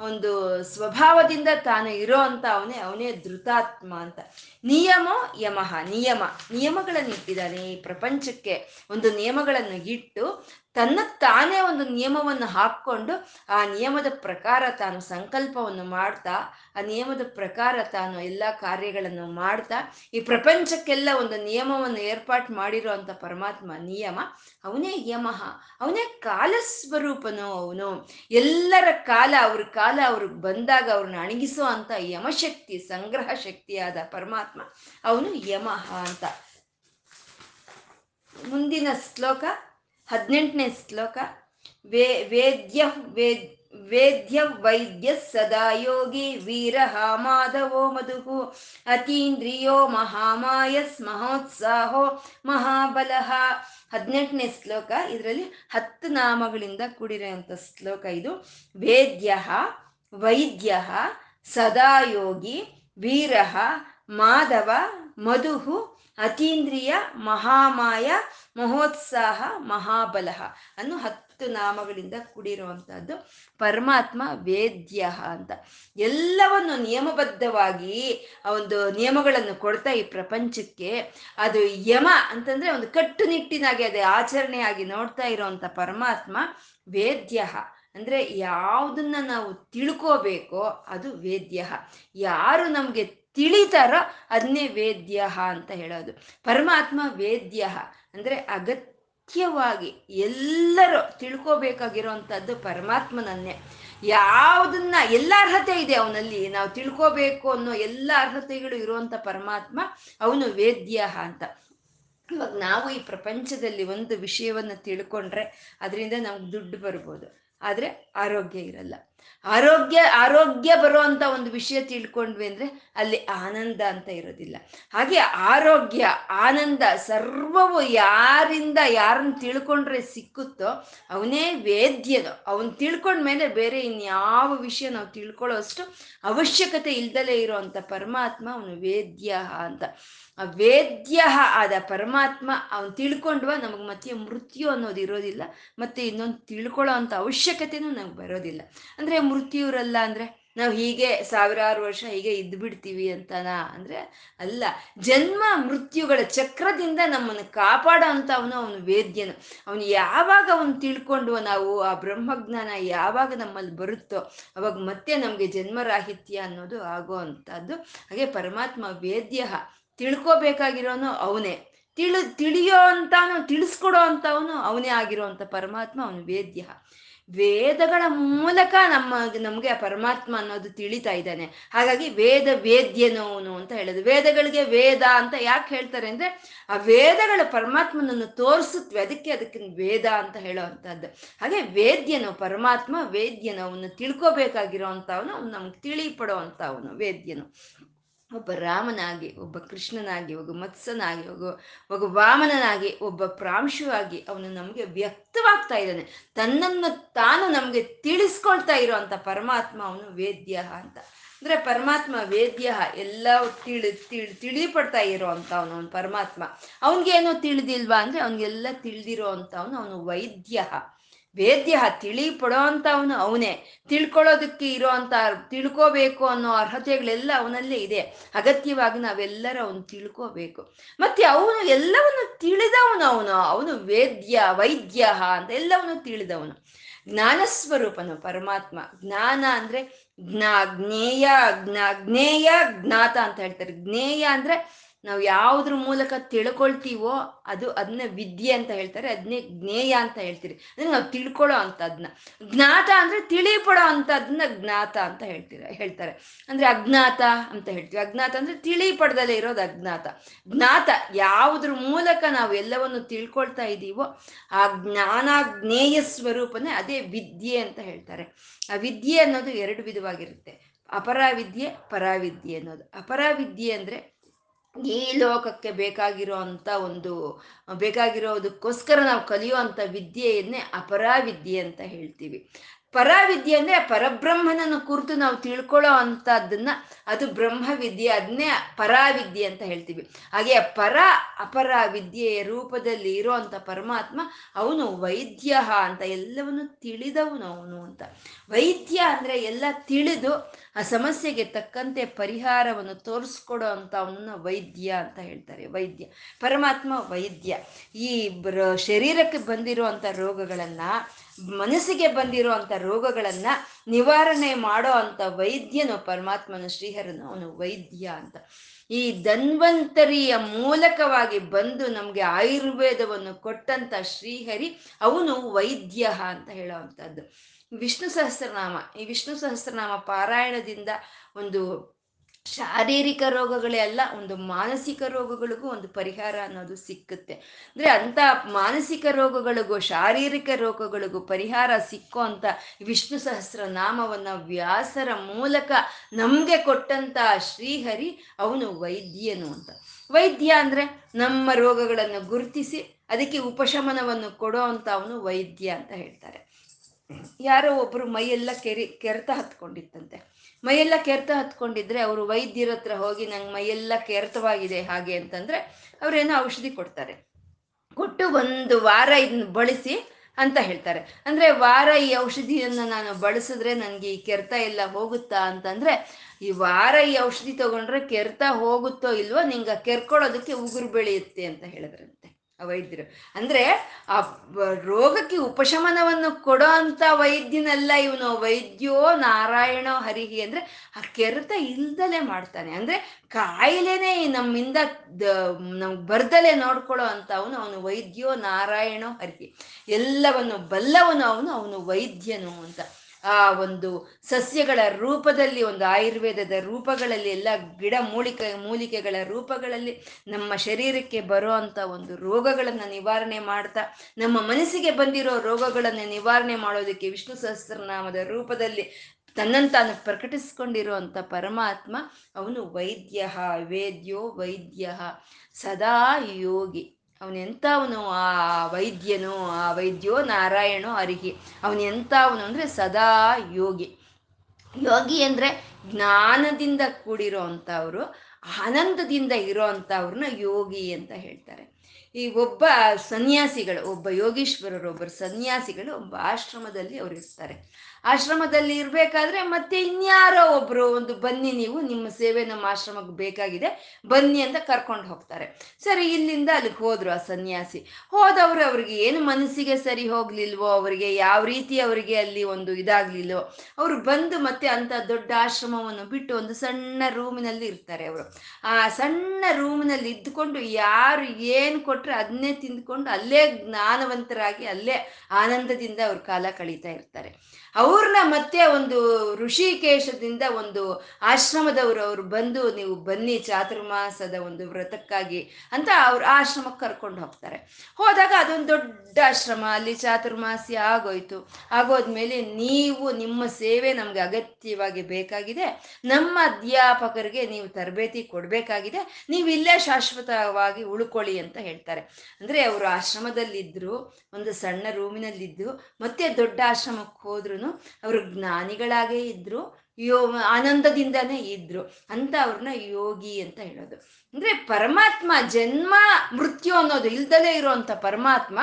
ಒಂದು ಸ್ವಭಾವದಿಂದ ತಾನು ಇರೋ ಅಂತ ಅವನೇ ಅವನೇ ಧೃತಾತ್ಮ ಅಂತ. ನಿಯಮ ಯಮಃ, ನಿಯಮ. ನಿಯಮಗಳನ್ನು ಇಟ್ಟಿದ್ದಾನೆ ಈ ಪ್ರಪಂಚಕ್ಕೆ. ಒಂದು ನಿಯಮಗಳನ್ನು ಇಟ್ಟು ತನ್ನ ತಾನೇ ಒಂದು ನಿಯಮವನ್ನು ಹಾಕ್ಕೊಂಡು ಆ ನಿಯಮದ ಪ್ರಕಾರ ತಾನು ಸಂಕಲ್ಪವನ್ನು ಮಾಡ್ತಾ, ಆ ನಿಯಮದ ಪ್ರಕಾರ ತಾನು ಎಲ್ಲ ಕಾರ್ಯಗಳನ್ನು ಮಾಡ್ತಾ, ಈ ಪ್ರಪಂಚಕ್ಕೆಲ್ಲ ಒಂದು ನಿಯಮವನ್ನು ಏರ್ಪಾಟ್ ಮಾಡಿರೋ ಪರಮಾತ್ಮ ನಿಯಮ, ಅವನೇ ಯಮಃ, ಅವನೇ ಕಾಲಸ್ವರೂಪನು ಅವನು. ಎಲ್ಲರ ಕಾಲ ಅವ್ರ ಕಾಲ ಅವ್ರಿಗೆ ಬಂದಾಗ ಅವ್ರನ್ನ ಅಣಗಿಸೋ ಅಂತ ಯಮಶಕ್ತಿ ಸಂಗ್ರಹ ಶಕ್ತಿಯಾದ ಪರಮಾತ್ಮ. ಅವನು ಯಮಃ ಅಂತ. ಮುಂದಿನ ಶ್ಲೋಕ, ಹದಿನೆಂಟನೇ ಶ್ಲೋಕ. ವೇ, ವೇದ್ಯ ವೇದ್ ವೇದ್ಯ ವೈದ್ಯ ಸದಾ ಯೋಗಿ ವೀರ ಮಾಧವೋ ಮಧುಹು ಅತೀಂದ್ರಿಯೋ ಮಹಾಮಾಯಸ್ ಮಹೋತ್ಸಾಹೋ ಮಹಾಬಲಃ ಹದಿನೆಂಟನೇ ಶ್ಲೋಕ, ಇದರಲ್ಲಿ ಹತ್ತು ನಾಮಗಳಿಂದ ಕೂಡಿರುವಂಥ ಶ್ಲೋಕ ಇದು. ವೇದ್ಯ, ವೈದ್ಯ ಸದಾ ಯೋಗಿ ವೀರ, ಮಾಧವ, ಮಧುಹು, ಅತೀಂದ್ರಿಯ, ಮಹಾಮಾಯ, ಮಹೋತ್ಸಾಹ, ಮಹಾಬಲಹ. ಅನ್ನು ಹತ್ತು ನಾಮಗಳಿಂದ ಕೂಡಿರುವಂತಹದ್ದು ಪರಮಾತ್ಮ ವೇದ್ಯ ಅಂತ. ಎಲ್ಲವನ್ನು ನಿಯಮಬದ್ಧವಾಗಿ ಒಂದು ನಿಯಮಗಳನ್ನು ಕೊಡ್ತಾ ಈ ಪ್ರಪಂಚಕ್ಕೆ. ಅದು ಯಮ ಅಂತಂದ್ರೆ ಒಂದು ಕಟ್ಟುನಿಟ್ಟಿನಾಗಿ ಅದೇ ಆಚರಣೆಯಾಗಿ ನೋಡ್ತಾ ಇರೋವಂಥ ಪರಮಾತ್ಮ ವೇದ್ಯ ಅಂದ್ರೆ ಯಾವುದನ್ನ ನಾವು ತಿಳ್ಕೋಬೇಕೋ ಅದು ವೇದ್ಯ ಯಾರು ನಮಗೆ ತಿಳಿತಾರೋ ಅದನ್ನೇ ವೇದ್ಯ ಅಂತ ಹೇಳೋದು. ಪರಮಾತ್ಮ ವೇದ್ಯ ಅಂದ್ರೆ ಅಗತ್ಯವಾಗಿ ಎಲ್ಲರೂ ತಿಳ್ಕೊಬೇಕಾಗಿರುವಂಥದ್ದು ಪರಮಾತ್ಮನನ್ನೇ. ಯಾವುದನ್ನ ಎಲ್ಲ ಅರ್ಹತೆ ಇದೆ ಅವನಲ್ಲಿ, ನಾವು ತಿಳ್ಕೋಬೇಕು ಅನ್ನೋ ಎಲ್ಲ ಅರ್ಹತೆಗಳು ಇರುವಂತ ಪರಮಾತ್ಮ ಅವನು ವೇದ್ಯ ಅಂತ. ಇವಾಗ ನಾವು ಈ ಪ್ರಪಂಚದಲ್ಲಿ ಒಂದು ವಿಷಯವನ್ನು ತಿಳ್ಕೊಂಡ್ರೆ, ಅದರಿಂದ ನಮ್ಗೆ ದುಡ್ಡು ಬರ್ಬೋದು. ಆದರೆ ಆರೋಗ್ಯ ಇರಲ್ಲ. ಆರೋಗ್ಯ ಆರೋಗ್ಯ ಬರುವಂತ ಒಂದು ವಿಷಯ ತಿಳ್ಕೊಂಡ್ವಿ ಅಂದ್ರೆ ಅಲ್ಲಿ ಆನಂದ ಅಂತ ಇರೋದಿಲ್ಲ. ಹಾಗೆ ಆರೋಗ್ಯ, ಆನಂದ ಸರ್ವವು ಯಾರಿಂದ, ಯಾರನ್ನ ತಿಳ್ಕೊಂಡ್ರೆ ಸಿಕ್ಕುತ್ತೋ ಅವನೇ ವೇದ್ಯನು. ಅವನ್ ತಿಳ್ಕೊಂಡ್ಮೇಲೆ ಬೇರೆ ಇನ್ಯಾವ ವಿಷಯ ನಾವು ತಿಳ್ಕೊಳ್ಳೋ ಅಷ್ಟು ಅವಶ್ಯಕತೆ ಇಲ್ದಲೇ ಇರೋವಂಥ ಪರಮಾತ್ಮ ಅವನು ವೇದ್ಯ ಅಂತ. ಆ ವೇದ್ಯ ಆದ ಪರಮಾತ್ಮ ಅವನು ತಿಳ್ಕೊಂಡ್ವ ನಮಗೆ ಮತ್ತೆ ಮೃತ್ಯು ಅನ್ನೋದು ಇರೋದಿಲ್ಲ, ಮತ್ತೆ ಇನ್ನೊಂದು ತಿಳ್ಕೊಳ್ಳೋ ಅಂತ ಅವಶ್ಯಕತೆನೂ ನಮ್ಗೆ ಬರೋದಿಲ್ಲ. ಅಂದ್ರೆ ಮೃತ್ಯು ಇರಲ್ಲ ಅಂದ್ರೆ ನಾವು ಹೀಗೆ ಸಾವಿರಾರು ವರ್ಷ ಹೀಗೆ ಇದ್ದು ಬಿಡ್ತೀವಿ ಅಂತನಾ? ಅಂದ್ರೆ ಅಲ್ಲ, ಜನ್ಮ ಮೃತ್ಯುಗಳ ಚಕ್ರದಿಂದ ನಮ್ಮನ್ನು ಕಾಪಾಡೋ ಅಂತ ಅವನು ಅವನು ವೇದ್ಯನು. ಅವನು ಯಾವಾಗ ಅವನು ತಿಳ್ಕೊಂಡು ನಾವು, ಆ ಬ್ರಹ್ಮಜ್ಞಾನ ಯಾವಾಗ ನಮ್ಮಲ್ಲಿ ಬರುತ್ತೋ, ಅವಾಗ ಮತ್ತೆ ನಮಗೆ ಜನ್ಮರಾಹಿತ್ಯ ಅನ್ನೋದು ಆಗೋ ಅಂಥದ್ದು. ಹಾಗೆ ಪರಮಾತ್ಮ ವೇದ್ಯ ತಿಳ್ಕೊಬೇಕಾಗಿರೋನು ಅವನೇ. ತಿಳಿ, ತಿಳಿಯೋ ಅಂತಾನು, ತಿಳಿಸ್ಕೊಡೋ ಅಂತವನು ಅವನೇ ಆಗಿರೋ ಪರಮಾತ್ಮ ಅವನು ವೇದ್ಯ ವೇದಗಳ ಮೂಲಕ ನಮ್ಮ, ನಮಗೆ ಆ ಪರಮಾತ್ಮ ಅನ್ನೋದು ತಿಳಿತಾ ಇದ್ದಾನೆ. ಹಾಗಾಗಿ ವೇದ ವೇದ್ಯನವನು ಅಂತ ಹೇಳೋದು. ವೇದಗಳಿಗೆ ವೇದ ಅಂತ ಯಾಕೆ ಹೇಳ್ತಾರೆ ಅಂದ್ರೆ, ಆ ವೇದಗಳ ಪರಮಾತ್ಮನನ್ನು ತೋರಿಸುತ್ತವೆ ಅದಕ್ಕೆ ಅದಕ್ಕೆ ವೇದ ಅಂತ ಹೇಳೋ ಅಂತದ್ದು ಹಾಗೆ ವೇದ್ಯನು, ಪರಮಾತ್ಮ ವೇದ್ಯನೋ ಅವನು ತಿಳ್ಕೊಬೇಕಾಗಿರೋ ಅವ್ನು ನಮ್ಗೆ ತಿಳಿ ಪಡೋ ಅಂತವನು ವೇದ್ಯನು. ಒಬ್ಬ ರಾಮನಾಗಿ, ಒಬ್ಬ ಕೃಷ್ಣನಾಗಿ, ಒಬ್ಬ ಮತ್ಸನಾಗಿ ಒಬ್ಬ ಒಬ್ಬ ವಾಮನನಾಗಿ, ಒಬ್ಬ ಪ್ರಾಂಶುವಾಗಿ ಅವನು ನಮಗೆ ವ್ಯಕ್ತವಾಗ್ತಾ ಇದ್ದಾನೆ. ತನ್ನನ್ನು ತಾನು ನಮಗೆ ತಿಳಿಸ್ಕೊಳ್ತಾ ಇರೋ ಅಂತ ಪರಮಾತ್ಮ ಅವನು ವೇದ್ಯ ಅಂತ. ಅಂದ್ರೆ ಪರಮಾತ್ಮ ವೇದ್ಯ ಎಲ್ಲ ತಿಳಿ ತಿಳಿ ತಿಳಿಪಡ್ತಾ ಇರೋ ಅಂತ ಅವನು ಪರಮಾತ್ಮ. ಅವನಿಗೇನೋ ತಿಳಿದಿಲ್ವಾ ಅಂದ್ರೆ ಅವನಿಗೆಲ್ಲ ತಿಳಿದಿರೋ ಅಂತ ಅವನು ಅವನು ವೈದ್ಯ ವೇದ್ಯ ತಿಳಿ ಪಡೋ ಅಂತ ಅವನು. ಅವನೇ ತಿಳ್ಕೊಳ್ಳೋದಕ್ಕೆ ಇರೋ ಅಂತ ತಿಳ್ಕೋಬೇಕು ಅನ್ನೋ ಅರ್ಹತೆಗಳೆಲ್ಲ ಅವನಲ್ಲೇ ಇದೆ. ಅಗತ್ಯವಾಗಿ ನಾವೆಲ್ಲರೂ ಅವನು ತಿಳ್ಕೋಬೇಕು. ಮತ್ತೆ ಅವನು ಎಲ್ಲವನ್ನು ತಿಳಿದವನು ಅವನು. ಅವನು ವೇದ್ಯ, ವೈದ್ಯ ಅಂತ ಎಲ್ಲವನ್ನು ತಿಳಿದವನು. ಜ್ಞಾನಸ್ವರೂಪನು ಪರಮಾತ್ಮ. ಜ್ಞಾನ ಅಂದ್ರೆ ಜ್ಞಾ ಜ್ಞೇಯ ಜ್ಞಾ ಜ್ಞೇಯ ಜ್ಞಾತ ಅಂತ ಹೇಳ್ತಾರೆ. ಜ್ಞೇಯ ಅಂದ್ರೆ ನಾವು ಯಾವ್ದ್ರ ಮೂಲಕ ತಿಳ್ಕೊಳ್ತೀವೋ ಅದು ಅದನ್ನ ವಿದ್ಯೆ ಅಂತ ಹೇಳ್ತಾರೆ ಅದನ್ನೇ ಜ್ಞೇಯ ಅಂತ ಹೇಳ್ತೀರಿ. ಅಂದ್ರೆ ನಾವು ತಿಳ್ಕೊಳ್ಳೋ ಅಂಥದ್ನ ಜ್ಞಾತ ಅಂದ್ರೆ ತಿಳಿಪಡೋ ಅಂಥದ್ದನ್ನ ಜ್ಞಾತ ಅಂತ ಹೇಳ್ತೀರ, ಹೇಳ್ತಾರೆ. ಅಂದ್ರೆ ಅಜ್ಞಾತ ಅಂತ ಹೇಳ್ತೀವಿ. ಅಜ್ಞಾತ ಅಂದ್ರೆ ತಿಳಿ ಪಡೆದಲ್ಲೇ ಇರೋದು ಅಜ್ಞಾತ. ಜ್ಞಾತ ಯಾವುದ್ರ ಮೂಲಕ ನಾವು ಎಲ್ಲವನ್ನು ತಿಳ್ಕೊಳ್ತಾ ಇದ್ದೀವೋ ಆ ಜ್ಞಾನ ಜ್ಞೇಯ ಸ್ವರೂಪನೇ ಅದೇ ವಿದ್ಯೆ ಅಂತ ಹೇಳ್ತಾರೆ. ಆ ವಿದ್ಯೆ ಅನ್ನೋದು ಎರಡು ವಿಧವಾಗಿರುತ್ತೆ. ಅಪರಾವಿದ್ಯೆ, ಪರಾವಿದ್ಯೆ ಅನ್ನೋದು. ಅಪರಾವಿದ್ಯೆ ಅಂದ್ರೆ ಈ ಲೋಕಕ್ಕೆ ಬೇಕಾಗಿರೋ ಅಂಥ ಒಂದು, ಬೇಕಾಗಿರೋದಕ್ಕೋಸ್ಕರ ನಾವು ಕಲಿಯುವಂಥ ವಿದ್ಯೆಯನ್ನೇ ಅಪರಾವಿದ್ಯೆ ಅಂತ ಹೇಳ್ತೀವಿ. ಪರಾವಿದ್ಯೆ ಅಂದ್ರೆ ಪರಬ್ರಹ್ಮನನ್ನು ಕುರಿತು ನಾವು ತಿಳ್ಕೊಳ್ಳೋ ಅಂಥದ್ದನ್ನ ಅದು ಬ್ರಹ್ಮವಿದ್ಯೆ ಅದನ್ನೇ ಪರಾವಿದ್ಯೆ ಅಂತ ಹೇಳ್ತೀವಿ. ಹಾಗೆ ಪರ ಅಪರ ವಿದ್ಯೆಯ ರೂಪದಲ್ಲಿ ಇರೋವಂಥ ಪರಮಾತ್ಮ ಅವನು ವೈದ್ಯ ಅಂತ ಎಲ್ಲವನ್ನು ತಿಳಿದವನು ಅವನು ಅಂತ. ವೈದ್ಯ ಅಂದ್ರೆ ಎಲ್ಲ ತಿಳಿದು ಆ ಸಮಸ್ಯೆಗೆ ತಕ್ಕಂತೆ ಪರಿಹಾರವನ್ನು ತೋರಿಸ್ಕೊಡೋ ಅಂತ ಅವನನ್ನ ವೈದ್ಯ ಅಂತ ಹೇಳ್ತಾರೆ. ವೈದ್ಯ, ಪರಮಾತ್ಮ ವೈದ್ಯ. ಈ ಶರೀರಕ್ಕೆ ಬಂದಿರೋ ಅಂಥ ರೋಗಗಳನ್ನ, ಮನಸ್ಸಿಗೆ ಬಂದಿರೋ ರೋಗಗಳನ್ನ ನಿವಾರಣೆ ಮಾಡೋ ಅಂಥ ವೈದ್ಯನು ಪರಮಾತ್ಮನ, ಶ್ರೀಹರನು ಅವನು ವೈದ್ಯ ಅಂತ. ಈ ಧನ್ವಂತರಿಯ ಮೂಲಕವಾಗಿ ಬಂದು ನಮಗೆ ಆಯುರ್ವೇದವನ್ನು ಕೊಟ್ಟಂತ ಶ್ರೀಹರಿ ಅವನು ವೈದ್ಯ ಅಂತ ಹೇಳೋ ಅಂಥದ್ದು. ವಿಷ್ಣು ಸಹಸ್ರನಾಮ, ಈ ವಿಷ್ಣು ಸಹಸ್ರನಾಮ ಪಾರಾಯಣದಿಂದ ಒಂದು ಶಾರೀರಿಕ ರೋಗಗಳೇ ಅಲ್ಲ, ಒಂದು ಮಾನಸಿಕ ರೋಗಗಳಿಗೂ ಒಂದು ಪರಿಹಾರ ಅನ್ನೋದು ಸಿಕ್ಕುತ್ತೆ. ಅಂದ್ರೆ ಅಂತ ಮಾನಸಿಕ ರೋಗಗಳಿಗೂ, ಶಾರೀರಿಕ ರೋಗಗಳಿಗೂ ಪರಿಹಾರ ಸಿಕ್ಕೋ ಅಂತ ವಿಷ್ಣು ಸಹಸ್ರ ನಾಮವನ್ನ ವ್ಯಾಸರ ಮೂಲಕ ನಮ್ಗೆ ಕೊಟ್ಟಂತ ಶ್ರೀಹರಿ ಅವನು ವೈದ್ಯನು ಅಂತ. ವೈದ್ಯ ಅಂದ್ರೆ ನಮ್ಮ ರೋಗಗಳನ್ನು ಗುರುತಿಸಿ, ಅದಕ್ಕೆ ಉಪಶಮನವನ್ನು ಕೊಡೋ ಅಂತ ಅವನು ವೈದ್ಯ ಅಂತ ಹೇಳ್ತಾರೆ. ಯಾರೋ ಒಬ್ರು ಮೈಯೆಲ್ಲ ಕೆರಿ, ಕೆರೆತ ಹತ್ಕೊಂಡಿತ್ತಂತೆ. ಮೈಯೆಲ್ಲ ಕೆರೆತ ಹತ್ಕೊಂಡಿದ್ರೆ ಅವರು ವೈದ್ಯರ ಹತ್ರ ಹೋಗಿ ನಂಗೆ ಮೈಯೆಲ್ಲ ಕೆರೆತವಾಗಿದೆ ಹಾಗೆ ಅಂತಂದ್ರೆ ಅವ್ರೇನೋ ಔಷಧಿ ಕೊಡ್ತಾರೆ. ಕೊಟ್ಟು ಒಂದು ವಾರ ಇದನ್ನ ಬಳಸಿ ಅಂತ ಹೇಳ್ತಾರೆ. ಅಂದ್ರೆ ವಾರ ಈ ಔಷಧಿಯನ್ನು ನಾನು ಬಳಸಿದ್ರೆ ನನಗೆ ಈ ಕೆರೆತ ಎಲ್ಲ ಹೋಗುತ್ತಾ ಅಂತಂದ್ರೆ, ಈ ವಾರ ಈ ಔಷಧಿ ತಗೊಂಡ್ರೆ ಕೆರೆತ ಹೋಗುತ್ತೋ ಇಲ್ವೋ ನಿಂಗೆ ಕೆರ್ಕೊಳ್ಳೋದಕ್ಕೆ ಉಗುರು ಬೆಳೆಯುತ್ತೆ ಅಂತ ಹೇಳಿದ್ರಂತೆ. ವೈದ್ಯರು. ಅಂದ್ರೆ ಆ ರೋಗಕ್ಕೆ ಉಪಶಮನವನ್ನು ಕೊಡೋ ಅಂತ ವೈದ್ಯನಲ್ಲ ಇವನು. ವೈದ್ಯೋ ನಾರಾಯಣ ಹರಿಹಿ ಅಂದ್ರೆ ಆ ಕೆರೆತ ಇಲ್ದಲೆ ಮಾಡ್ತಾನೆ. ಅಂದ್ರೆ ಕಾಯಿಲೆನೆ ನಮ್ಮಿಂದ ನಮ್ಗೆ ಬರ್ದಲೆ ನೋಡ್ಕೊಳ್ಳೋ ಅಂತ ಅವನು ಅವನು ವೈದ್ಯೋ ನಾರಾಯಣೋ ಹರಿಹಿ. ಎಲ್ಲವನ್ನು ಬಲ್ಲವನು ಅವನು ಅವನು ವೈದ್ಯನು ಅಂತ. ಆ ಒಂದು ಸಸ್ಯಗಳ ರೂಪದಲ್ಲಿ, ಒಂದು ಆಯುರ್ವೇದದ ರೂಪಗಳಲ್ಲಿ, ಎಲ್ಲ ಗಿಡ ಮೂಲಿಕೆ, ಮೂಲಿಕೆಗಳ ರೂಪಗಳಲ್ಲಿ ನಮ್ಮ ಶರೀರಕ್ಕೆ ಬರೋ ಅಂಥ ಒಂದು ರೋಗಗಳನ್ನು ನಿವಾರಣೆ ಮಾಡ್ತಾ, ನಮ್ಮ ಮನಸ್ಸಿಗೆ ಬಂದಿರೋ ರೋಗಗಳನ್ನು ನಿವಾರಣೆ ಮಾಡೋದಕ್ಕೆ ವಿಷ್ಣು ಸಹಸ್ರನಾಮದ ರೂಪದಲ್ಲಿ ತನ್ನಂತಾನು ಪ್ರಕಟಿಸ್ಕೊಂಡಿರುವಂಥ ಪರಮಾತ್ಮ, ಅವನು ವೈದ್ಯ, ವೇದ್ಯೋ ವೈದ್ಯ, ಸದಾ ಯೋಗಿ. ಅವನೆಂಥವನು ಆ ವೈದ್ಯನು, ಆ ವೈದ್ಯೋ ನಾರಾಯಣೋ ಅರಿಹಿ. ಅವನು ಅಂದರೆ ಸದಾ ಯೋಗಿ. ಯೋಗಿ ಅಂದರೆ ಜ್ಞಾನದಿಂದ ಕೂಡಿರೋ ಅಂಥವ್ರು ಆನಂದದಿಂದ ಇರೋ ಅಂಥವ್ರನ್ನ ಯೋಗಿ ಅಂತ ಹೇಳ್ತಾರೆ. ಈ ಒಬ್ಬ ಸನ್ಯಾಸಿಗಳು, ಒಬ್ಬ ಯೋಗೀಶ್ವರರು, ಒಬ್ಬರು ಸನ್ಯಾಸಿಗಳು ಒಬ್ಬ ಆಶ್ರಮದಲ್ಲಿ ಅವರು ಇರ್ತಾರೆ. ಆಶ್ರಮದಲ್ಲಿ ಇರಬೇಕಾದ್ರೆ ಮತ್ತೆ ಇನ್ಯಾರೋ ಒಬ್ರು ಒಂದು ಬನ್ನಿ ನೀವು, ನಿಮ್ಮ ಸೇವೆ ನಮ್ಮ ಆಶ್ರಮಕ್ಕೆ ಬೇಕಾಗಿದೆ, ಬನ್ನಿ ಅಂತ ಕರ್ಕೊಂಡು ಹೋಗ್ತಾರೆ. ಸರಿ, ಇಲ್ಲಿಂದ ಅಲ್ಲಿಗೆ ಹೋದ್ರು ಆ ಸನ್ಯಾಸಿ. ಹೋದವರು ಅವ್ರಿಗೆ ಏನು ಮನಸ್ಸಿಗೆ ಸರಿ ಹೋಗ್ಲಿಲ್ವೋ, ಅವರಿಗೆ ಯಾವ ರೀತಿ ಅವರಿಗೆ ಅಲ್ಲಿ ಒಂದು ಇದಾಗ್ಲಿಲ್ವೋ, ಅವರು ಬಂದು ಮತ್ತೆ ಅಂತ ದೊಡ್ಡ ಆಶ್ರಮವನ್ನು ಬಿಟ್ಟು ಒಂದು ಸಣ್ಣ ರೂಮಿನಲ್ಲಿ ಇರ್ತಾರೆ ಅವರು. ಆ ಸಣ್ಣ ರೂಮಿನಲ್ಲಿ ಇದ್ದುಕೊಂಡು ಯಾರು ಏನು ಕೊಟ್ರೆ ಅದನ್ನೇ ತಿಂದ್ಕೊಂಡು ಅಲ್ಲೇ ಜ್ಞಾನವಂತರಾಗಿ ಅಲ್ಲೇ ಆನಂದದಿಂದ ಅವ್ರ ಕಾಲ ಕಳೀತಾ ಇರ್ತಾರೆ. ಅವ್ರನ್ನ ಮತ್ತೆ ಒಂದು ಋಷಿಕೇಶದಿಂದ ಒಂದು ಆಶ್ರಮದವರು ಅವ್ರು ಬಂದು ನೀವು ಬನ್ನಿ ಚಾತುರ್ಮಾಸದ ಒಂದು ವ್ರತಕ್ಕಾಗಿ ಅಂತ ಅವ್ರು ಆಶ್ರಮಕ್ಕೆ ಕರ್ಕೊಂಡು ಹೋಗ್ತಾರೆ. ಹೋದಾಗ ಅದೊಂದು ದೊಡ್ಡ ಆಶ್ರಮ, ಅಲ್ಲಿ ಚಾತುರ್ಮಾಸಿ ಆಗೋಯ್ತು. ಆಗೋದ್ಮೇಲೆ ನೀವು ನಿಮ್ಮ ಸೇವೆ ನಮ್ಗೆ ಅಗತ್ಯವಾಗಿ ಬೇಕಾಗಿದೆ. ನಮ್ಮ ಅಧ್ಯಾಪಕರಿಗೆ ನೀವು ತರಬೇತಿ ಕೊಡಬೇಕಾಗಿದೆ. ನೀವು ಇಲ್ಲೇ ಶಾಶ್ವತವಾಗಿ ಉಳ್ಕೊಳ್ಳಿ ಅಂತ ಹೇಳ್ತಾರೆ. ಅಂದ್ರೆ ಅವರು ಆಶ್ರಮದಲ್ಲಿದ್ರು, ಒಂದು ಸಣ್ಣ ರೂಮಿನಲ್ಲಿದ್ದು ಮತ್ತೆ ದೊಡ್ಡ ಆಶ್ರಮಕ್ಕೆ ಹೋದ್ರು ಅವರು ಜ್ಞಾನಿಗಳಾಗೇ ಇದ್ರು, ಯೋ ಆನಂದದಿಂದಾನೇ ಇದ್ರು ಅಂತ ಅವ್ರನ್ನ ಯೋಗಿ ಅಂತ ಹೇಳೋದು. ಅಂದ್ರೆ ಪರಮಾತ್ಮ ಜನ್ಮ, ಮೃತ್ಯು ಅನ್ನೋದು ಇಲ್ದಲೇ ಇರುವಂತ ಪರಮಾತ್ಮ